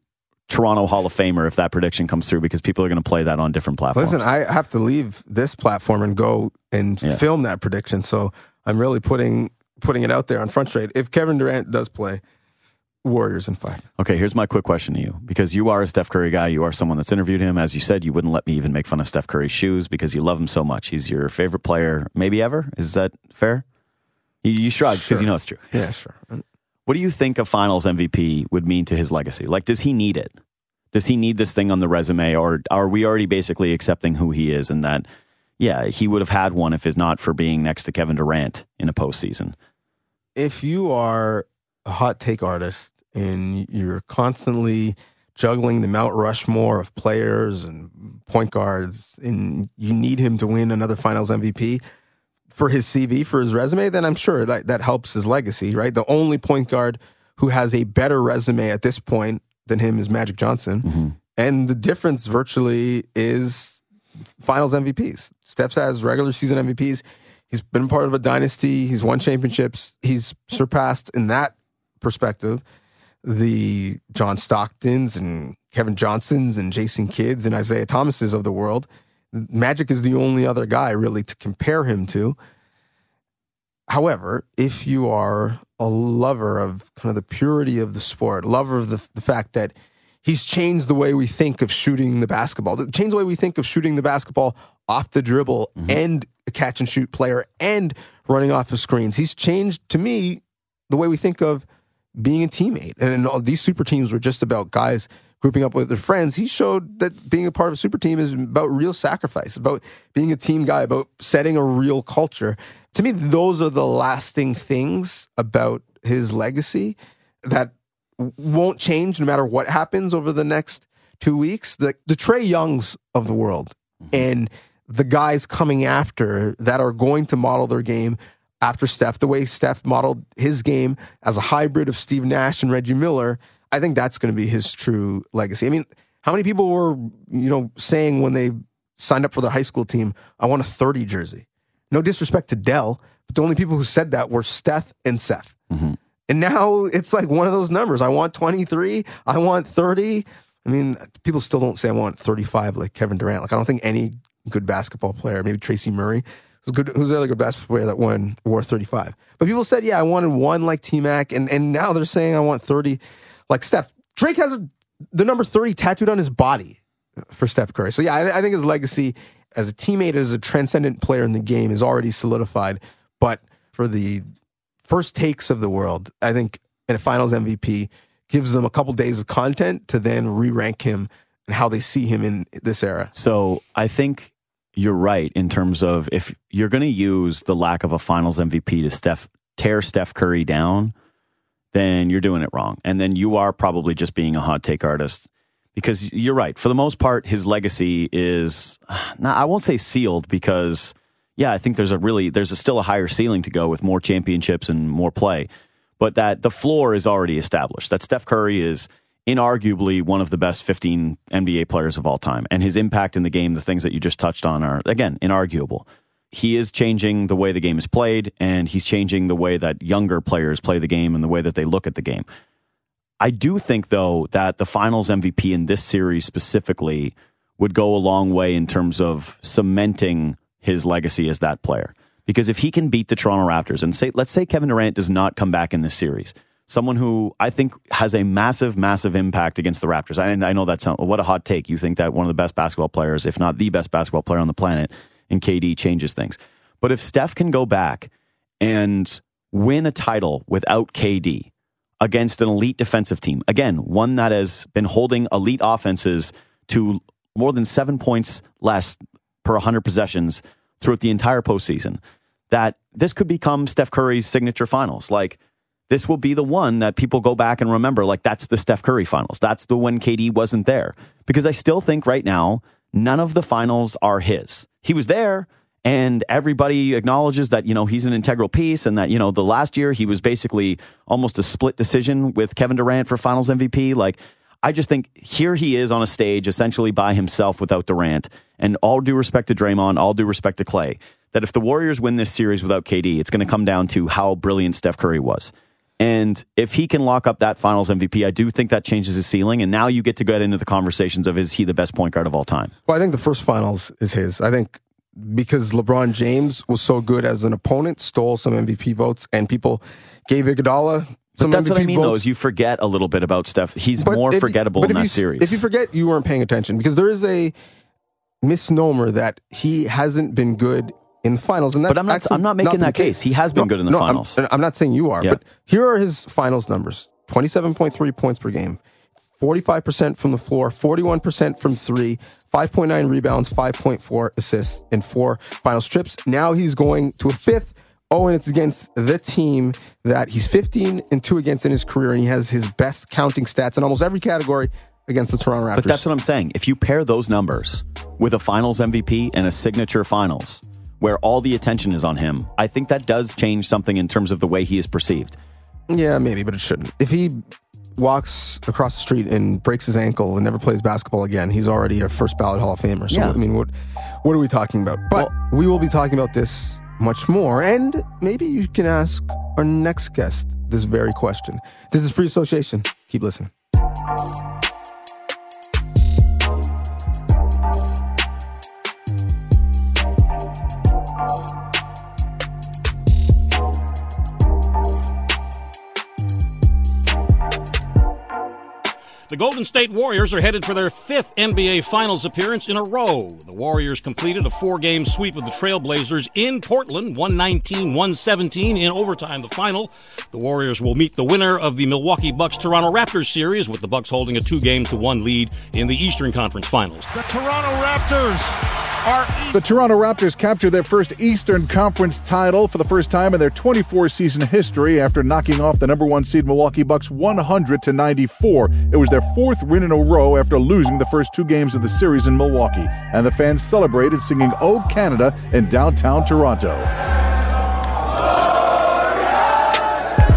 Toronto Hall of Famer if that prediction comes through, because people are going to play that on different platforms.
Listen, I have to leave this platform and go and
Yeah.
film that prediction. So I'm really putting putting it out there on Front Straight. If Kevin Durant does play, Warriors in five.
okay, here's my quick question to you: because you are a Steph Curry guy, you are someone that's interviewed him. As you said, you wouldn't let me even make fun of Steph Curry's shoes because you love him so much. He's your favorite player, maybe ever. Is that fair? You, you shrug because
Sure.
you know it's true.
Yeah, sure.
What do you think a Finals MVP would mean to his legacy? Like, does he need it? Does he need this thing on the resume, or are we already basically accepting who he is and that, yeah, he would have had one if it's not for being next to Kevin Durant in a postseason?
if you are a hot take artist and you're constantly juggling the Mount Rushmore of players and point guards, and you need him to win another Finals MVP, for his CV, for his resume, then I'm sure that that helps his legacy, right? The only point guard who has a better resume at this point than him is Magic Johnson. Mm-hmm. And the difference virtually is finals MVPs. Steph has regular season MVPs. He's been part of a dynasty. He's won championships. He's surpassed in that perspective the John Stocktons and Kevin Johnsons and Jason Kidds and Isiah Thomases of the world. Magic is the only other guy really to compare him to. However, if you are a lover of kind of the purity of the sport, lover of the, the fact that he's changed the way we think of shooting the basketball, changed the way we think of shooting the basketball off the dribble mm-hmm. and a catch and shoot player and running off of screens. He's changed to me the way we think of being a teammate. And all, these super teams were just about guys grouping up with their friends. He showed that being a part of a super team is about real sacrifice, about being a team guy, about setting a real culture to me, those are the lasting things about his legacy that won't change no matter what happens over the next two weeks. The, the Trae Youngs of the world mm-hmm. and the guys coming after that are going to model their game after Steph, the way Steph modeled his game as a hybrid of Steve Nash and Reggie Miller. I think that's going to be his true legacy. I mean, how many people were, you know, saying when they signed up for the high school team, I want a 30 jersey? No disrespect to Dell, but the only people who said that were Steph and Seth. Mm-hmm. And now it's like one of those numbers. I want 23. I want 30. I mean, people still don't say I want 35 like Kevin Durant. Like, I don't think any good basketball player, maybe Tracy Murray, good, who's the other good basketball player that won wore 35. But people said, yeah, I wanted one like T Mac. And, and now they're saying I want 30 like Steph. Drake has a, the number 30 tattooed on his body for Steph Curry. So, yeah, I, I think his legacy as a teammate, as a transcendent player in the game, is already solidified. But for the first takes of the world, I think in a finals MVP gives them a couple days of content to then re rank him and how they see him in this era.
So I think you're right in terms of if you're going to use the lack of a finals MVP to Steph, tear Steph Curry down, then you're doing it wrong. And then you are probably just being a hot take artist because you're right. For the most part, his legacy is, not, I won't say sealed because, yeah, I think there's a really, there's a, still a higher ceiling to go with more championships and more play. But that the floor is already established. That Steph Curry is inarguably one of the best 15 NBA players of all time. And his impact in the game, the things that you just touched on are, again, inarguable. He is changing the way the game is played, and he's changing the way that younger players play the game and the way that they look at the game. I do think, though, that the finals MVP in this series specifically would go a long way in terms of cementing his legacy as that player. Because if he can beat the Toronto Raptors and say, let's say Kevin Durant does not come back in this series, someone who I think has a massive, massive impact against the Raptors. And I know that's what a hot take. You think that one of the best basketball players, if not the best basketball player on the planet, in KD changes things. But if Steph can go back and win a title without KD, against an elite defensive team. Again, one that has been holding elite offenses to more than seven points less per 100 possessions throughout the entire postseason. That this could become Steph Curry's signature finals. Like, this will be the one that people go back and remember. Like, that's the Steph Curry finals. That's the when KD wasn't there. Because I still think right now, none of the finals are his. He was there, and everybody acknowledges that you know he's an integral piece and that you know the last year he was basically almost a split decision with Kevin Durant for Finals MVP like I just think here he is on a stage essentially by himself without Durant and all due respect to Draymond all due respect to Klay, that if the Warriors win this series without KD it's going to come down to how brilliant Steph Curry was and if he can lock up that finals MVP, I do think that changes his ceiling. And now you get to get into the conversations of is he the best point guard of all time?
Well, I think the first finals is his. I think because LeBron James was so good as an opponent, stole some MVP votes, and people gave Iguodala some
but that's
MVP
what I mean,
votes.
though, is you forget a little bit about Steph. He's but more if, forgettable in that
you,
series.
If you forget, you weren't paying attention because there is a misnomer that he hasn't been good in the finals, and that's
but I'm not. I'm not making not that case. He has been
no,
good in the
no,
finals.
I'm, I'm, not saying you are, yeah. but here are his finals numbers: twenty-seven point three points per game, 45% from the floor, 41% from three, 5.9 rebounds, 5.4 assists, and four final strips. Now he's going to a fifth. Oh, and it's against the team that he's 15 and 2 against in his career, and he has his best counting stats in almost every category against the Toronto Raptors.
But that's what I'm saying. If you pair those numbers with a finals MVP and a signature finals, where all the attention is on him, I think that does change something in terms of the way he is perceived.
Yeah, maybe, but it shouldn't. If he walks across the street and breaks his ankle and never plays basketball again, he's already a first ballot Hall of Famer. So,
Yeah.
I mean, what what are we talking about? But we will be talking about this much more, and maybe you can ask our next guest this very question. This is Free Association. Keep listening.
The Golden State Warriors are headed for their fifth NBA Finals appearance in a row. The Warriors completed a four game sweep of the Trailblazers in Portland, 119 117 in overtime. The final. The Warriors will meet the winner of the Milwaukee Bucks Toronto Raptors series, with the Bucks holding a two game to one lead in the Eastern Conference Finals.
The Toronto Raptors are
The Toronto Raptors captured their first Eastern Conference title for the first time in their 24 season history after knocking off the number one seed Milwaukee Bucks 100 to 94. It was their fourth win in a row after losing the first two games of the series in Milwaukee, and the fans celebrated singing "Oh Canada" in downtown Toronto.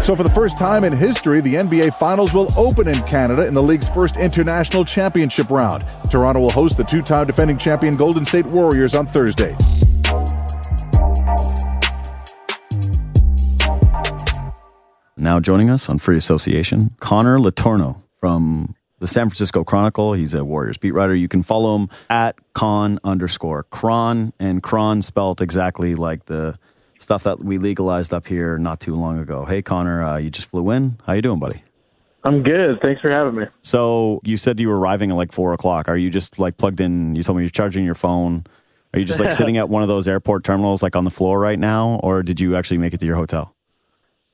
So, for the first time in history, the NBA Finals will open in Canada in the league's first international championship round. Toronto will host the two time defending champion Golden State Warriors on Thursday.
Now joining us on Free Association, Connor Letourneau from the San Francisco Chronicle. He's a Warriors beat writer. You can follow him at con underscore cron and cron spelt exactly like the stuff that we legalized up here not too long ago. Hey Connor, uh, you just flew in. How you doing, buddy?
I'm good. Thanks for having me.
So you said you were arriving at like four o'clock. Are you just like plugged in? You told me you're charging your phone. Are you just like sitting at one of those airport terminals, like on the floor right now, or did you actually make it to your hotel?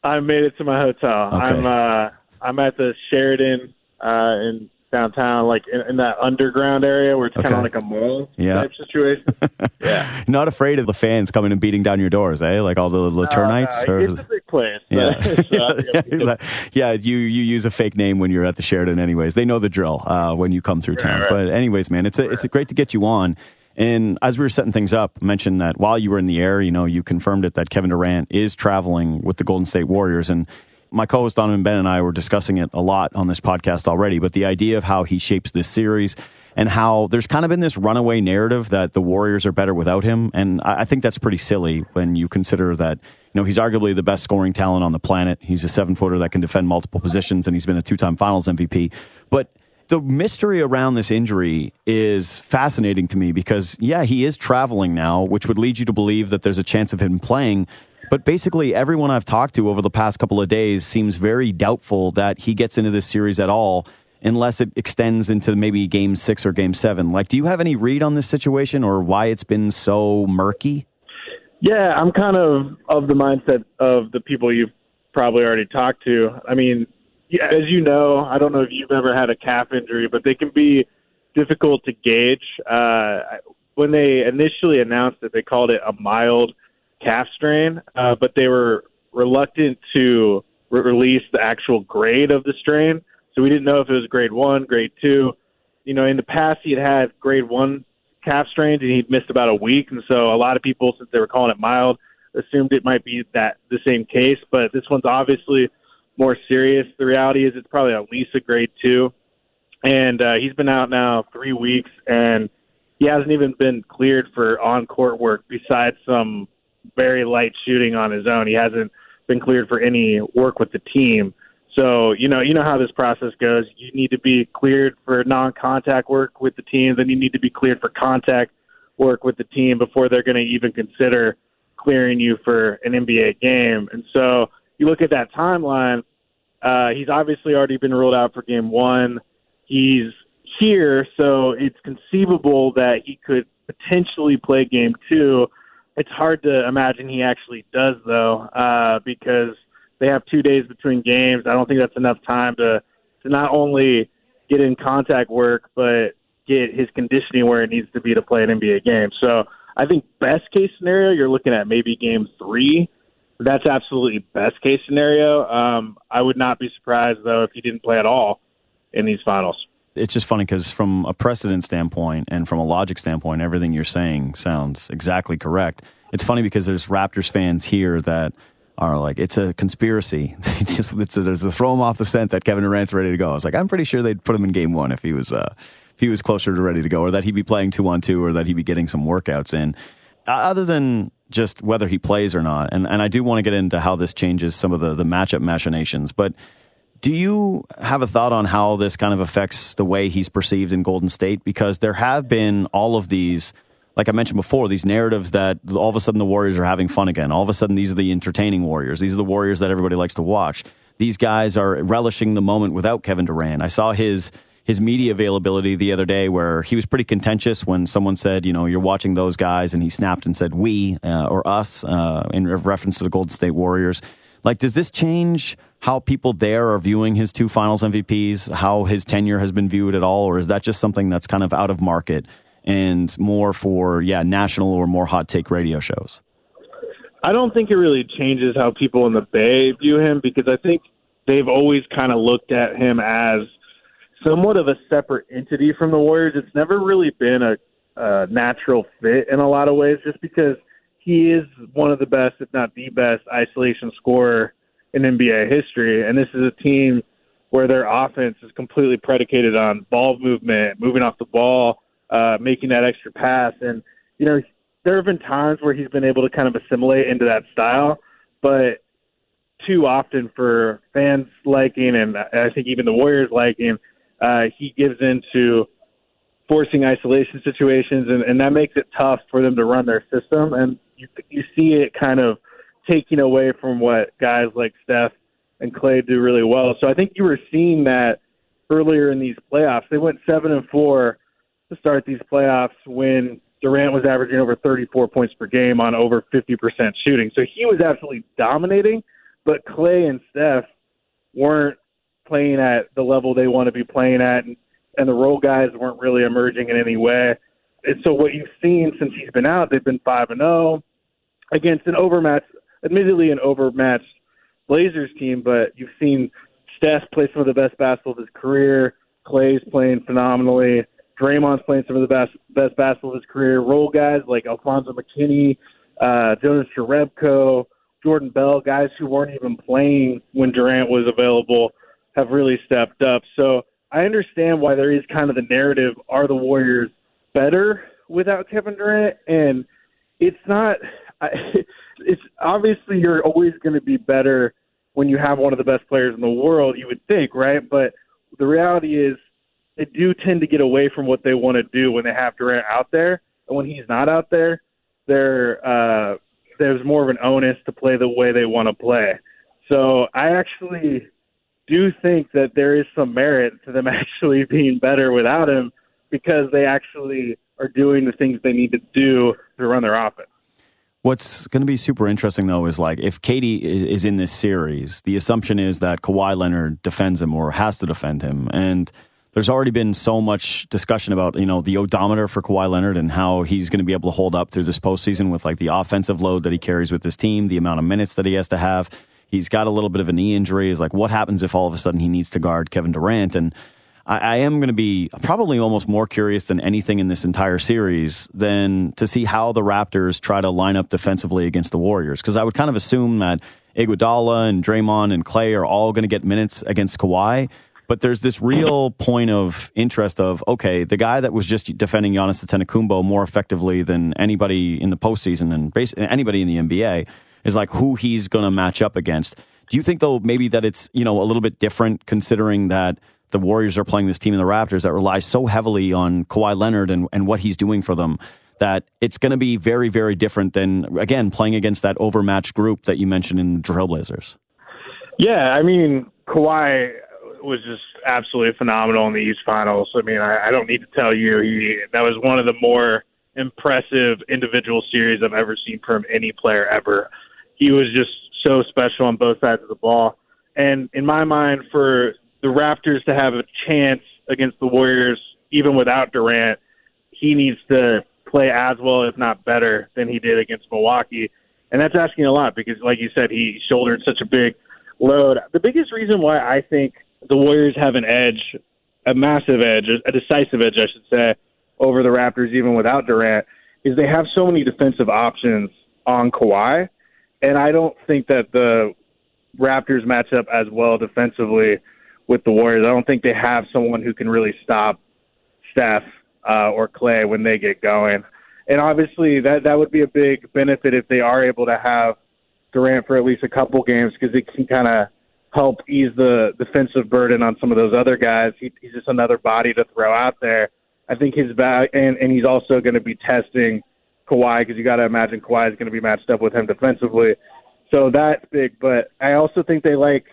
I made it to my hotel.
Okay.
I'm uh I'm at the Sheraton uh in downtown, like in, in that underground area where it's kind
Okay.
of like a mall
Yeah.
type situation. yeah.
Not afraid of the fans coming and beating down your doors, eh? Like all the Laturnites?
Uh,
or-
it's a big place.
yeah,
So, I think
yeah,
I'm good.
exactly. yeah. You you use a fake name when you're at the Sheraton, anyways. They know the drill uh, when you come through town.
right.
But anyways, man, it's a, it's a great to get you on. And as we were setting things up, mentioned that while you were in the air, you know, you confirmed it that Kevin Durant is traveling with the Golden State Warriors, and my co-host Donnovan Bennett and I were discussing it a lot on this podcast already. But the idea of how he shapes this series and how there's kind of been this runaway narrative that the Warriors are better without him, and I, I think that's pretty silly when you consider that you know he's arguably the best scoring talent on the planet. He's a seven footer that can defend multiple positions, and he's been a two time Finals MVP. But the mystery around this injury is fascinating to me because yeah, he is traveling now, which would lead you to believe that there's a chance of him playing. But basically, everyone I've talked to over the past couple of days seems very doubtful that he gets into this series at all unless it extends into maybe game six or game seven. Like, do you have any read on this situation or why it's been so murky?
Yeah, I'm kind of of the mindset of the people you've probably already talked to. I mean, as you know, I don't know if you've ever had a calf injury, but they can be difficult to gauge. Uh, when they initially announced it, they called it a mild calf strain, uh, but they were reluctant to re- release the actual grade of the strain. So we didn't know if it was grade one, grade two. You know, in the past, he had had grade one calf strains and he'd missed about a week. And so a lot of people, since they were calling it mild, assumed it might be that the same case. But this one's obviously more serious. The reality is it's probably at least a grade two. And uh, he's been out now three weeks and he hasn't even been cleared for on court work besides some very light shooting on his own. He hasn't been cleared for any work with the team. So, you know, you know how this process goes. You need to be cleared for non-contact work with the team, then you need to be cleared for contact work with the team before they're going to even consider clearing you for an NBA game. And so, you look at that timeline, uh, he's obviously already been ruled out for game 1. He's here, so it's conceivable that he could potentially play game 2. It's hard to imagine he actually does though, uh, because they have two days between games. I don't think that's enough time to to not only get in contact work, but get his conditioning where it needs to be to play an NBA game. So I think best case scenario, you're looking at maybe game three. That's absolutely best case scenario. Um, I would not be surprised though if he didn't play at all in these finals.
It's just funny because from a precedent standpoint and from a logic standpoint, everything you're saying sounds exactly correct. It's funny because there's Raptors fans here that are like, it's a conspiracy. just it's a, there's a throw him off the scent that Kevin Durant's ready to go. I was like, I'm pretty sure they'd put him in game one if he was uh, if he was closer to ready to go, or that he'd be playing two on two, or that he'd be getting some workouts in. Other than just whether he plays or not, and and I do want to get into how this changes some of the the matchup machinations, but. Do you have a thought on how this kind of affects the way he's perceived in Golden State? Because there have been all of these like I mentioned before, these narratives that all of a sudden the Warriors are having fun again. All of a sudden, these are the entertaining Warriors. These are the Warriors that everybody likes to watch. These guys are relishing the moment without Kevin Durant. I saw his his media availability the other day where he was pretty contentious when someone said, you know, you're watching those guys, and he snapped and said we uh, or us uh, in reference to the Golden State Warriors. Like, does this change how people there are viewing his two Finals MVPs? How his tenure has been viewed at all, or is that just something that's kind of out of market? and more for yeah national or more hot take radio shows?
I don't think it really changes how people in the Bay view him because I think they've always kind of looked at him as somewhat of a separate entity from the Warriors. It's never really been a, a natural fit in a lot of ways, just because he is one of the best, if not the best, isolation scorer in NBA history, and this is a team where their offense is completely predicated on ball movement, moving off the ball, uh, making that extra pass. And, you know, there have been times where he's been able to kind of assimilate into that style, but too often for fans liking, and I think even the Warriors liking, uh, he gives into forcing isolation situations, and, and that makes it tough for them to run their system. And you, you see it kind of taking away from what guys like Steph and Klay do really well. So I think you were seeing that earlier in these playoffs. They went seven and four to start these playoffs when Durant was averaging over 34 points per game on over 50% shooting. So he was absolutely dominating, but Klay and Steph weren't playing at the level they want to be playing at, and, and the role guys weren't really emerging in any way. And so what you've seen since he's been out, they've been 5 and 0 against an overmatched, admittedly an overmatched Blazers team, but you've seen Steph play some of the best basketball of his career. Klay's playing phenomenally. Draymond's playing some of the best best basketball of his career. Role guys like Alfonzo McKinnie, uh, Jonas Jerebko, Jordan Bell, guys who weren't even playing when Durant was available, have really stepped up. So I understand why there is kind of the narrative: Are the Warriors better without Kevin Durant? And it's not. I, it's obviously you're always going to be better when you have one of the best players in the world. You would think, right? But the reality is they do tend to get away from what they want to do when they have Durant out there, and when he's not out there, they're uh, there's more of an onus to play the way they want to play. So I actually do think that there is some merit to them actually being better without him because they actually are doing the things they need to do to run their offense.
What's going to be super interesting though is like if KD is in this series, the assumption is that Kawhi Leonard defends him or has to defend him, and there's already been so much discussion about you know the odometer for Kawhi Leonard and how he's going to be able to hold up through this postseason with like the offensive load that he carries with his team, the amount of minutes that he has to have. He's got a little bit of a knee injury. Is like what happens if all of a sudden he needs to guard Kevin Durant and. I, I am going to be probably almost more curious than anything in this entire series than to see how the Raptors try to line up defensively against the Warriors. Because I would kind of assume that Iguodala and Draymond and Clay are all going to get minutes against Kawhi. But there's this real point of interest of okay, the guy that was just defending Giannis Antetokounmpo more effectively than anybody in the postseason and anybody in the NBA is like who he's going to match up against. Do you think though maybe that it's you know a little bit different considering that the Warriors are playing this team in the Raptors that relies so heavily on Kawhi Leonard and, and what he's doing for them that it's going to be very very different than again playing against that overmatched group that you mentioned in the Trailblazers.
Yeah, I mean Kawhi was just absolutely phenomenal in the East Finals. I mean, I, I don't need to tell you, he that was one of the more impressive individual series I've ever seen from any player ever. He was just so special on both sides of the ball. And in my mind, for the Raptors to have a chance against the Warriors, even without Durant, he needs to play as well, if not better, than he did against Milwaukee. And that's asking a lot because, like you said, he shouldered such a big load. The biggest reason why I think the Warriors have an edge a massive edge, a decisive edge, I should say, over the Raptors even without Durant, is they have so many defensive options on Kawhi, and I don't think that the Raptors match up as well defensively with the Warriors. I don't think they have someone who can really stop Steph uh, or Klay when they get going. And obviously, that that would be a big benefit if they are able to have Durant for at least a couple games because it can kind of help ease the defensive burden on some of those other guys. He, he's just another body to throw out there. I think his back, and and he's also going to be testing Kawhi because you got to imagine Kawhi is going to be matched up with him defensively. So that's big. But I also think they like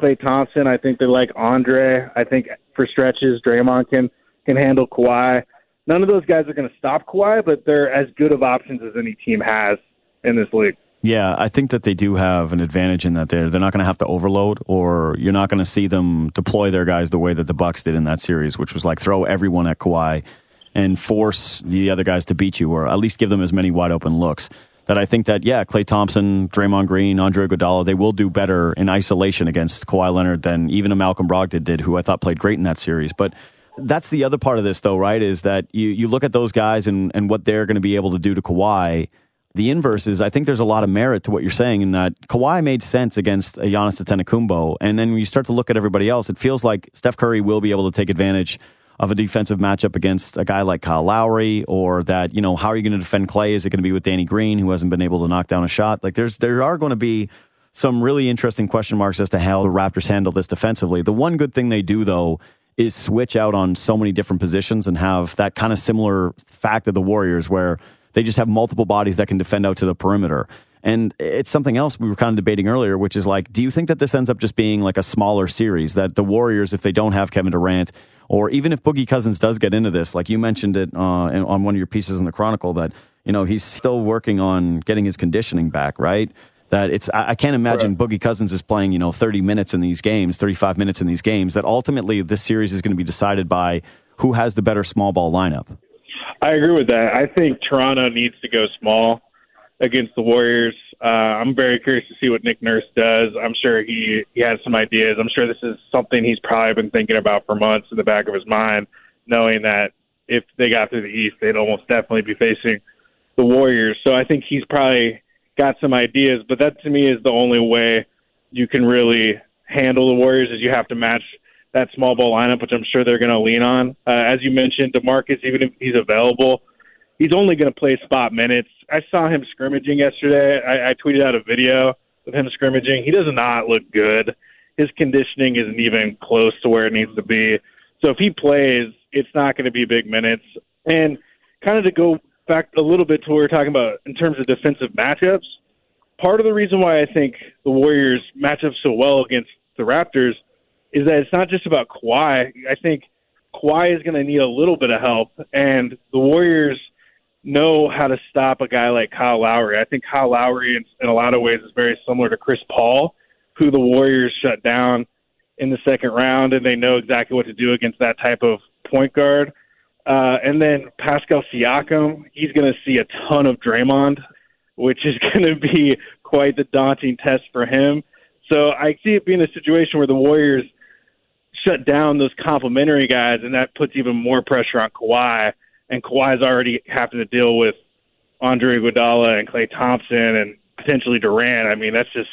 Klay Thompson. I think they like Andre. I think for stretches, Draymond can can handle Kawhi. None of those guys are going to stop Kawhi, but they're as good of options as any team has in this league.
Yeah, I think that they do have an advantage in that they're they're not going to have to overload, or you're not going to see them deploy their guys the way that the Bucks did in that series, which was like throw everyone at Kawhi and force the other guys to beat you, or at least give them as many wide open looks. That I think that yeah, Klay Thompson, Draymond Green, Andre Iguodala, they will do better in isolation against Kawhi Leonard than even a Malcolm Brogdon did, who I thought played great in that series, but that's the other part of this, though, right? Is that you, you look at those guys and, and what they're going to be able to do to Kawhi. The inverse is, I think there's a lot of merit to what you're saying in that Kawhi made sense against Giannis Antetokounmpo, and then when you start to look at everybody else, it feels like Steph Curry will be able to take advantage of a defensive matchup against a guy like Kyle Lowry, or that you know how are you going to defend Klay? Is it going to be with Danny Green, who hasn't been able to knock down a shot? Like there's there are going to be some really interesting question marks as to how the Raptors handle this defensively. The one good thing they do though is switch out on so many different positions and have that kind of similar fact of the Warriors where they just have multiple bodies that can defend out to the perimeter. And it's something else we were kind of debating earlier, which is like, do you think that this ends up just being like a smaller series? That the Warriors, if they don't have Kevin Durant, or even if Boogie Cousins does get into this, like you mentioned it uh, on one of your pieces in the Chronicle, that you know he's still working on getting his conditioning back, right? that it's I, can't imagine Boogie Cousins is playing you know 30 minutes in these games, 35 minutes in these games. That ultimately this series is going to be decided by who has the better small ball lineup.
I agree with that. I think Toronto needs to go small against the Warriors. Uh, I'm very curious to see what Nick Nurse does. I'm sure he he has some ideas. I'm sure this is something he's probably been thinking about for months in the back of his mind, knowing that if they got through the East, they'd almost definitely be facing the Warriors. So I think he's probably got some ideas, but that to me is the only way you can really handle the Warriors is you have to match that small ball lineup, which I'm sure they're going to lean on. Uh, as you mentioned, DeMarcus, even if he's available, he's only going to play spot minutes. I saw him scrimmaging yesterday. I, I tweeted out a video of him scrimmaging. He does not look good. His conditioning isn't even close to where it needs to be. So if he plays, it's not going to be big minutes. And kind of to go back a little bit to what we were talking about in terms of defensive matchups. Part of the reason why I think the Warriors match up so well against the Raptors is that it's not just about Kawhi. I think Kawhi is going to need a little bit of help, and the Warriors know how to stop a guy like Kyle Lowry. I think Kyle Lowry, in, in a lot of ways, is very similar to Chris Paul, who the Warriors shut down in the second round, and they know exactly what to do against that type of point guard. Uh, and then Pascal Siakam, he's going to see a ton of Draymond, which is going to be quite the daunting test for him. So I see it being a situation where the Warriors shut down those complementary guys, and that puts even more pressure on Kawhi. And Kawhi's already having to deal with Andre Iguodala and Klay Thompson and potentially Durant. I mean, that's just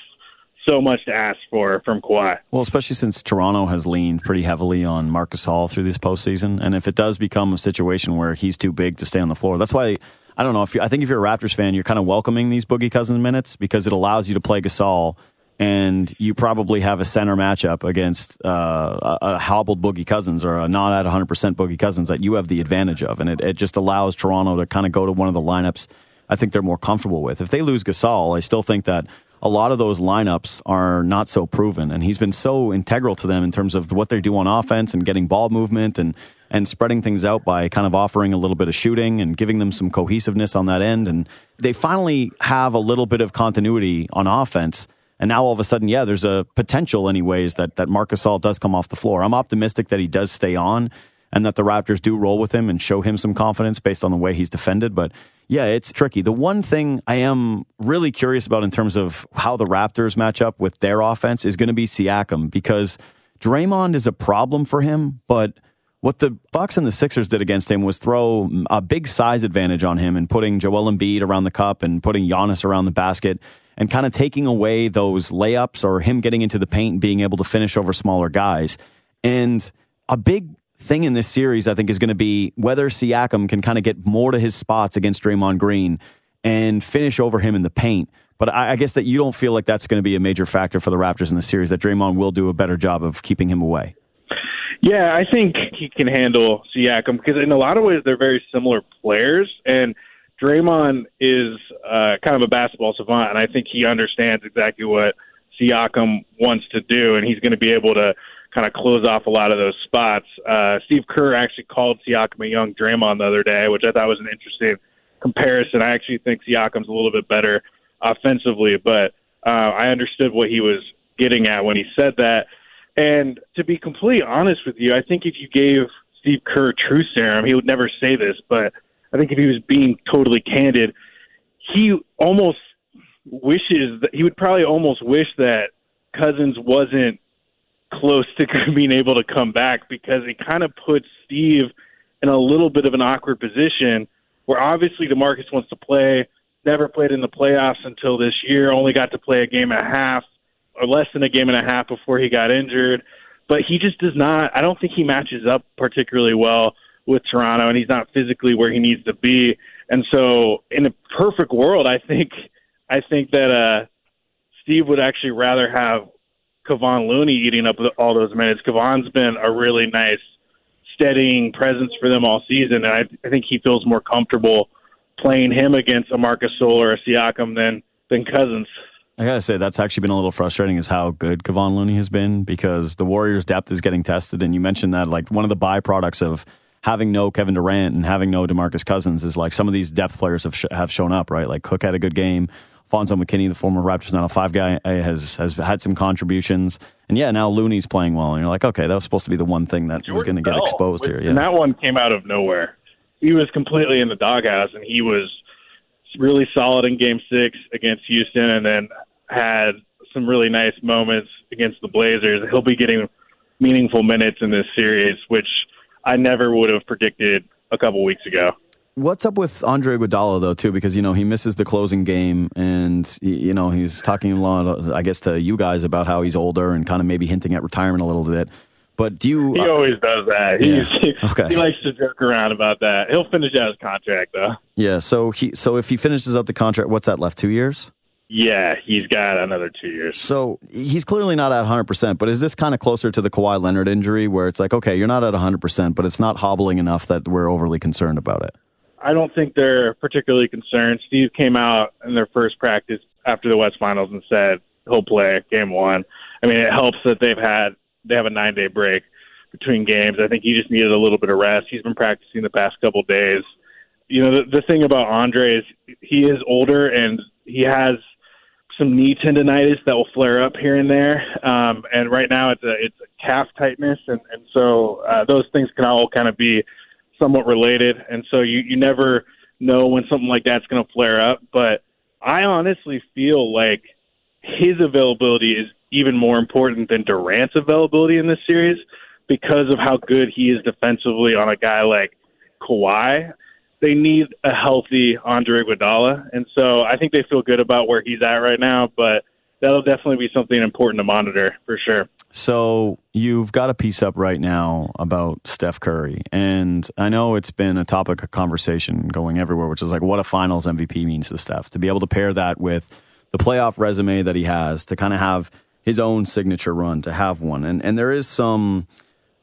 so much to ask for from Kawhi.
Well, especially since Toronto has leaned pretty heavily on Marc Gasol through this postseason, and if it does become a situation where he's too big to stay on the floor, that's why I don't know. If you, I think if you're a Raptors fan, you're kind of welcoming these Boogie Cousins minutes because it allows you to play Gasol. And you probably have a center matchup against uh, a, hobbled Boogie Cousins or a not at 100% Boogie Cousins that you have the advantage of. And it, it just allows Toronto to kind of go to one of the lineups I think they're more comfortable with. If they lose Gasol, I still think that a lot of those lineups are not so proven. And he's been so integral to them in terms of what they do on offense and getting ball movement and, and spreading things out by kind of offering a little bit of shooting and giving them some cohesiveness on that end. And they finally have a little bit of continuity on offense. And now all of a sudden, yeah, there's a potential, anyways, that, that Marc Gasol does come off the floor. I'm optimistic that he does stay on and that the Raptors do roll with him and show him some confidence based on the way he's defended. But yeah, it's tricky. The one thing I am really curious about in terms of how the Raptors match up with their offense is going to be Siakam because Draymond is a problem for him, but what the Bucks and the Sixers did against him was throw a big size advantage on him and putting Joel Embiid around the cup and putting Giannis around the basket and kind of taking away those layups or him getting into the paint and being able to finish over smaller guys. And a big thing in this series, I think, is going to be whether Siakam can kind of get more to his spots against Draymond Green and finish over him in the paint. But I, I guess that you don't feel like that's going to be a major factor for the Raptors in the series, that Draymond will do a better job of keeping him away.
Yeah, I think he can handle Siakam because in a lot of ways they're very similar players, and Draymond is uh, kind of a basketball savant, and I think he understands exactly what Siakam wants to do, and he's going to be able to kind of close off a lot of those spots. Uh, Steve Kerr actually called Siakam a young Draymond the other day, which I thought was an interesting comparison. I actually think Siakam's a little bit better offensively, but uh, I understood what he was getting at when he said that. And to be completely honest with you, I think if you gave Steve Kerr true serum, he would never say this, but I think if he was being totally candid, he almost wishes that he would probably almost wish that Cousins wasn't close to being able to come back because it kind of puts Steve in a little bit of an awkward position where obviously DeMarcus wants to play, never played in the playoffs until this year, only got to play a game and a half or less than a game and a half before he got injured. But he just does not. I don't think he matches up particularly well with Toronto, and he's not physically where he needs to be. And so, in a perfect world, I think I think that uh, Steve would actually rather have Kevon Looney eating up all those minutes. Kevon's been a really nice, steadying presence for them all season, and I, I think he feels more comfortable playing him against a Marcus or a Siakam than than Cousins.
I gotta say that's actually been a little frustrating is how good Kevon Looney has been because the Warriors' depth is getting tested, and you mentioned that like one of the byproducts of having no Kevin Durant and having no DeMarcus Cousins is like some of these depth players have sh- have shown up, right? Like Cook had a good game. Fonzo McKinnie, the former Raptors 905 guy, eh, has has had some contributions, and yeah, now Looney's playing well, and you're like, okay, that was supposed to be the one thing that Jordan was going to get exposed here. Yeah.
And that one came out of nowhere. He was completely in the doghouse, and he was really solid in Game Six against Houston, and then had some really nice moments against the Blazers. He'll be getting meaningful minutes in this series, which I never would have predicted a couple weeks ago.
What's up with Andre Iguodala though too? Because you know he misses the closing game, and you know he's talking a lot, I guess, to you guys about how he's older and kind of maybe hinting at retirement a little bit. But do you?
He uh, always does that. Yeah. okay. He likes to joke around about that. He'll finish out his contract though.
Yeah. So he so if he finishes up the contract, what's that left? Two years.
Yeah, he's got another two years.
So he's clearly not at 100%, but is this kind of closer to the Kawhi Leonard injury where it's like, okay, you're not at 100%, but it's not hobbling enough that we're overly concerned about it?
I don't think they're particularly concerned. Steve came out in their first practice after the West Finals and said he'll play game one. I mean, it helps that they've had they have a nine day break between games. I think he just needed a little bit of rest. He's been practicing the past couple of days. You know, the, the thing about Andre is he is older and he has some knee tendonitis that will flare up here and there. Um, and right now it's a it's a calf tightness, and and so uh, those things can all kind of be somewhat related. And so you you never know when something like that's going to flare up. But I honestly feel like his availability is even more important than Durant's availability in this series because of how good he is defensively on a guy like Kawhi they need a healthy Andre Iguodala, and so I think they feel good about where he's at right now. But that'll definitely be something important to monitor for sure.
So you've got a piece up right now about Steph Curry, and I know it's been a topic of conversation going everywhere, which is like what a Finals MVP means to Steph. To be able to pair that with the playoff resume that he has, to kind of have his own signature run, to have one, and and there is some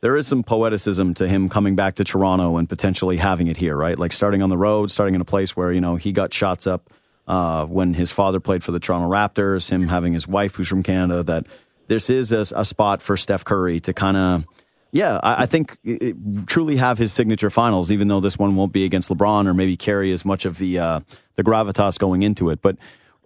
there is some poeticism to him coming back to Toronto and potentially having it here, right? Like starting on the road, starting in a place where, you know, he got shots up uh, when his father played for the Toronto Raptors, him having his wife who's from Canada, that this is a, a spot for Steph Curry to kind of, yeah, I, I think it, truly have his signature finals, even though this one won't be against LeBron or maybe carry as much of the, uh, the gravitas going into it. But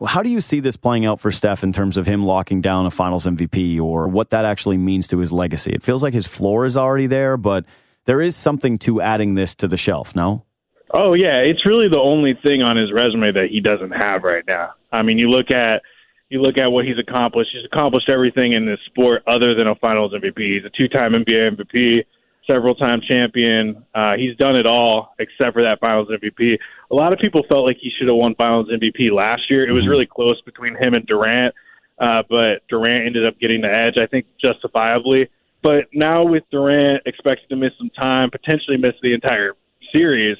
how do you see this playing out for Steph in terms of him locking down a finals MVP or what that actually means to his legacy? It feels like his floor is already there, but there is something to adding this to the shelf, no?
Oh, yeah. It's really the only thing on his resume that he doesn't have right now. I mean, you look at you look at what he's accomplished. He's accomplished everything in this sport other than a Finals MVP. He's a two-time NBA MVP, several-time champion. Uh, he's done it all except for that Finals MVP. A lot of people felt like he should have won Finals MVP last year. It was really close between him and Durant, uh, but Durant ended up getting the edge. I think justifiably. But now with Durant expected to miss some time, potentially miss the entire series,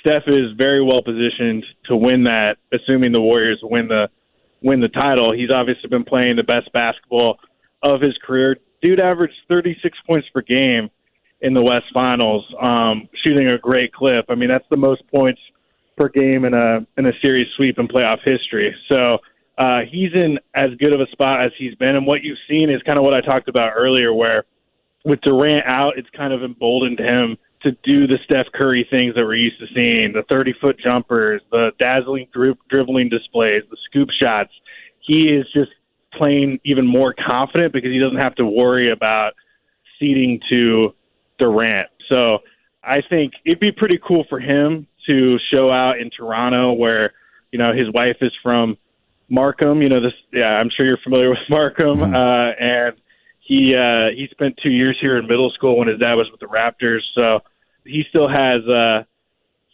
Steph is very well positioned to win that, assuming the Warriors win the win the title. He's obviously been playing the best basketball of his career. Dude averaged 36 points per game in the West Finals, um, shooting a great clip. I mean, that's the most points per game in a in a series sweep in playoff history. So uh, he's in as good of a spot as he's been. And what you've seen is kind of what I talked about earlier, where with Durant out, it's kind of emboldened him to do the Steph Curry things that we're used to seeing the 30 foot jumpers, the dazzling dri- dribbling displays, the scoop shots. He is just playing even more confident because he doesn't have to worry about ceding to Durant. So I think it'd be pretty cool for him to show out in Toronto where, you know, his wife is from Markham. You know, this, yeah, I'm sure you're familiar with Markham.
Mm-hmm.
Uh, and he, uh, he spent two years here in middle school when his dad was with the Raptors. So, he still has uh,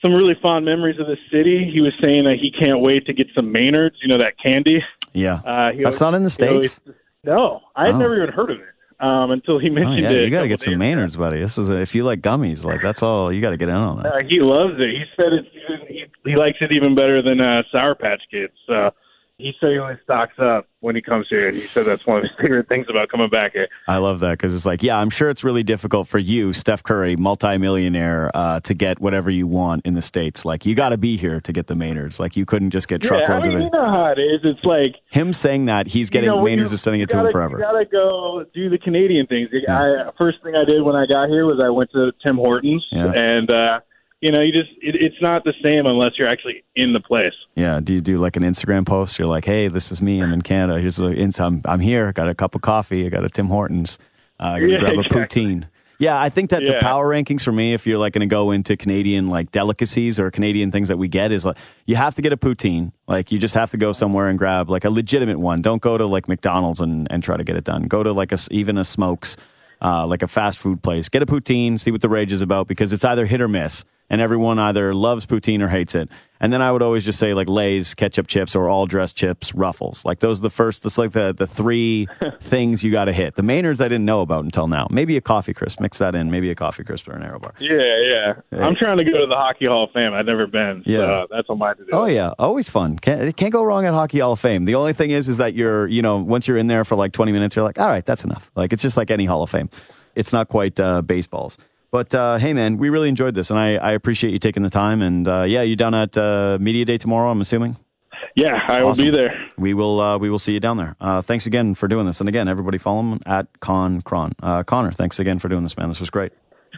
some really fond memories of the city. He was saying that he can't wait to get some Maynards, you know, that candy.
Yeah.
Uh, he
That's
always-
not in the
he always-
States.
no, I had
Oh.
never even heard of it um, until he
Oh,
mentioned
yeah,
it.
you got to get some Maynards, buddy. This is a, if you like gummies, like that's all you got to get in on that.
Uh, he loves it. He said it's he, he likes it even better than uh, Sour Patch Kids. So he said he only stocks up when he comes here. And he said that's one of his favorite things about coming back here.
I love that because it's like, yeah, I'm sure it's really difficult for you, Steph Curry, multimillionaire, uh, to get whatever you want in the states. Like, you got to be here to get the Maynards. Like, you couldn't just get
Yeah,
truckloads
I mean,
of
you
it.
know how it is. It's like
Him saying that he's getting
you know,
Maynards is sending it to
gotta,
him forever.
You gotta go do the Canadian things. I first thing I did when I got here was I went to Tim Hortons,
Yeah.
and uh, you know, you just it, it's not the same unless you're actually in the place.
Yeah. Do you do like an Instagram post? You're like, hey, this is me. I'm in Canada. Here's what ins- I'm, I'm here. Got a cup of coffee. I got a Tim Hortons. Uh, I got to
Yeah,
grab a
exactly.
poutine. Yeah, I think that the power rankings for me, if you're like going to go into Canadian like delicacies or Canadian things that we get, is like you have to get a poutine. Like you just have to go somewhere and grab like a legitimate one. Don't go to like McDonald's and, and try to get it done. Go to like a even a Smoke's, uh, like a fast food place. Get a poutine. See what the rage is about because it's either hit or miss, and everyone either loves poutine or hates it. And then I would always just say like Lay's ketchup chips or all dressed chips, Ruffles. Like those are the first. That's like the the three things you got to hit. The Maynards I didn't know about until now. Maybe a coffee crisp. Mix that in. Maybe a coffee crisp or an Aero bar.
Yeah, yeah. I'm trying to go to the Hockey Hall of Fame. I've never been.
Yeah.
so that's on my to do.
Oh yeah, always fun. Can't can't go wrong at Hockey Hall of Fame. The only thing is, is that you're you know once you're in there for like 20 minutes, you're like, all right, that's enough. Like it's just like any Hall of Fame. It's not quite uh, baseballs. But uh, hey, man, we really enjoyed this, and I, I appreciate you taking the time. And uh, yeah, you down at uh, Media Day tomorrow? I'm assuming.
Yeah, I will be there.
We will uh, we will see you down there. Uh, thanks again for doing this, and again, everybody follow him at Con Cron. Uh, Connor, thanks again for doing this, man. This was great.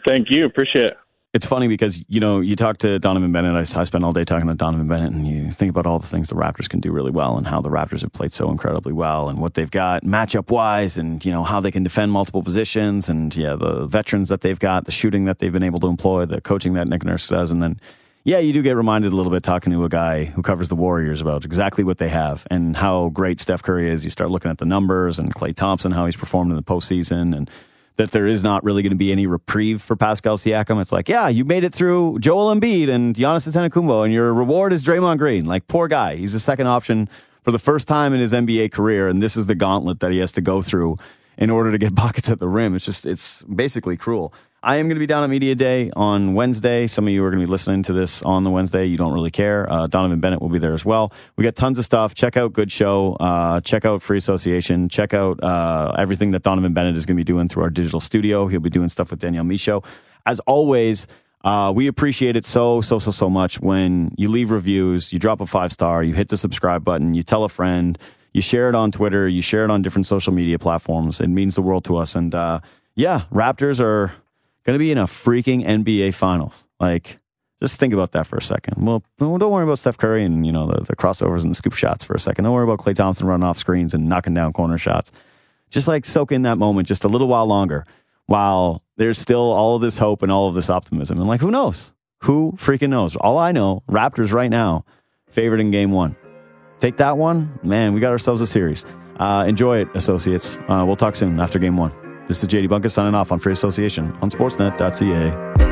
Thank you. Appreciate it.
It's funny because you know you talk to Donnovan Bennett. I, I spent all day talking to Donnovan Bennett, and you think about all the things the Raptors can do really well, and how the Raptors have played so incredibly well, and what they've got matchup wise, and you know how they can defend multiple positions, and yeah, the veterans that they've got, the shooting that they've been able to employ, the coaching that Nick Nurse does, and then yeah, you do get reminded a little bit talking to a guy who covers the Warriors about exactly what they have and how great Steph Curry is. You start looking at the numbers and Klay Thompson, how he's performed in the postseason, and that there is not really going to be any reprieve for Pascal Siakam. It's like, yeah, you made it through Joel Embiid and Giannis Antetokounmpo, and your reward is Draymond Green. Like, poor guy. He's the second option for the first time in his NBA career, and this is the gauntlet that he has to go through in order to get buckets at the rim. It's just, it's basically cruel. I am going to be down at Media Day on Wednesday. Some of you are going to be listening to this on the Wednesday. You don't really care. Uh, Donnovan Bennett will be there as well. We got tons of stuff. Check out Good Show. Uh, check out Free Association. Check out uh, everything that Donnovan Bennett is going to be doing through our digital studio. He'll be doing stuff with Danielle Michaud. As always, uh, we appreciate it so, so, so, so much when you leave reviews, you drop a five star, you hit the subscribe button, you tell a friend, you share it on Twitter, you share it on different social media platforms. It means the world to us. And uh, yeah, Raptors are going to be in a freaking NBA Finals. Like, just think about that for a second. Well, don't worry about Steph Curry and you know the, the crossovers and the scoop shots for a second. Don't worry about Klay Thompson running off screens and knocking down corner shots. Just like soak in that moment just a little while longer, while there's still all of this hope and all of this optimism. And like, who knows? Who freaking knows? All I know, Raptors right now, favored in Game One. take that one. Man, we got ourselves a series. Uh, enjoy it, associates. Uh, we'll talk soon after game one. This is JD Bunkis signing off on Free Association on Sportsnet.ca.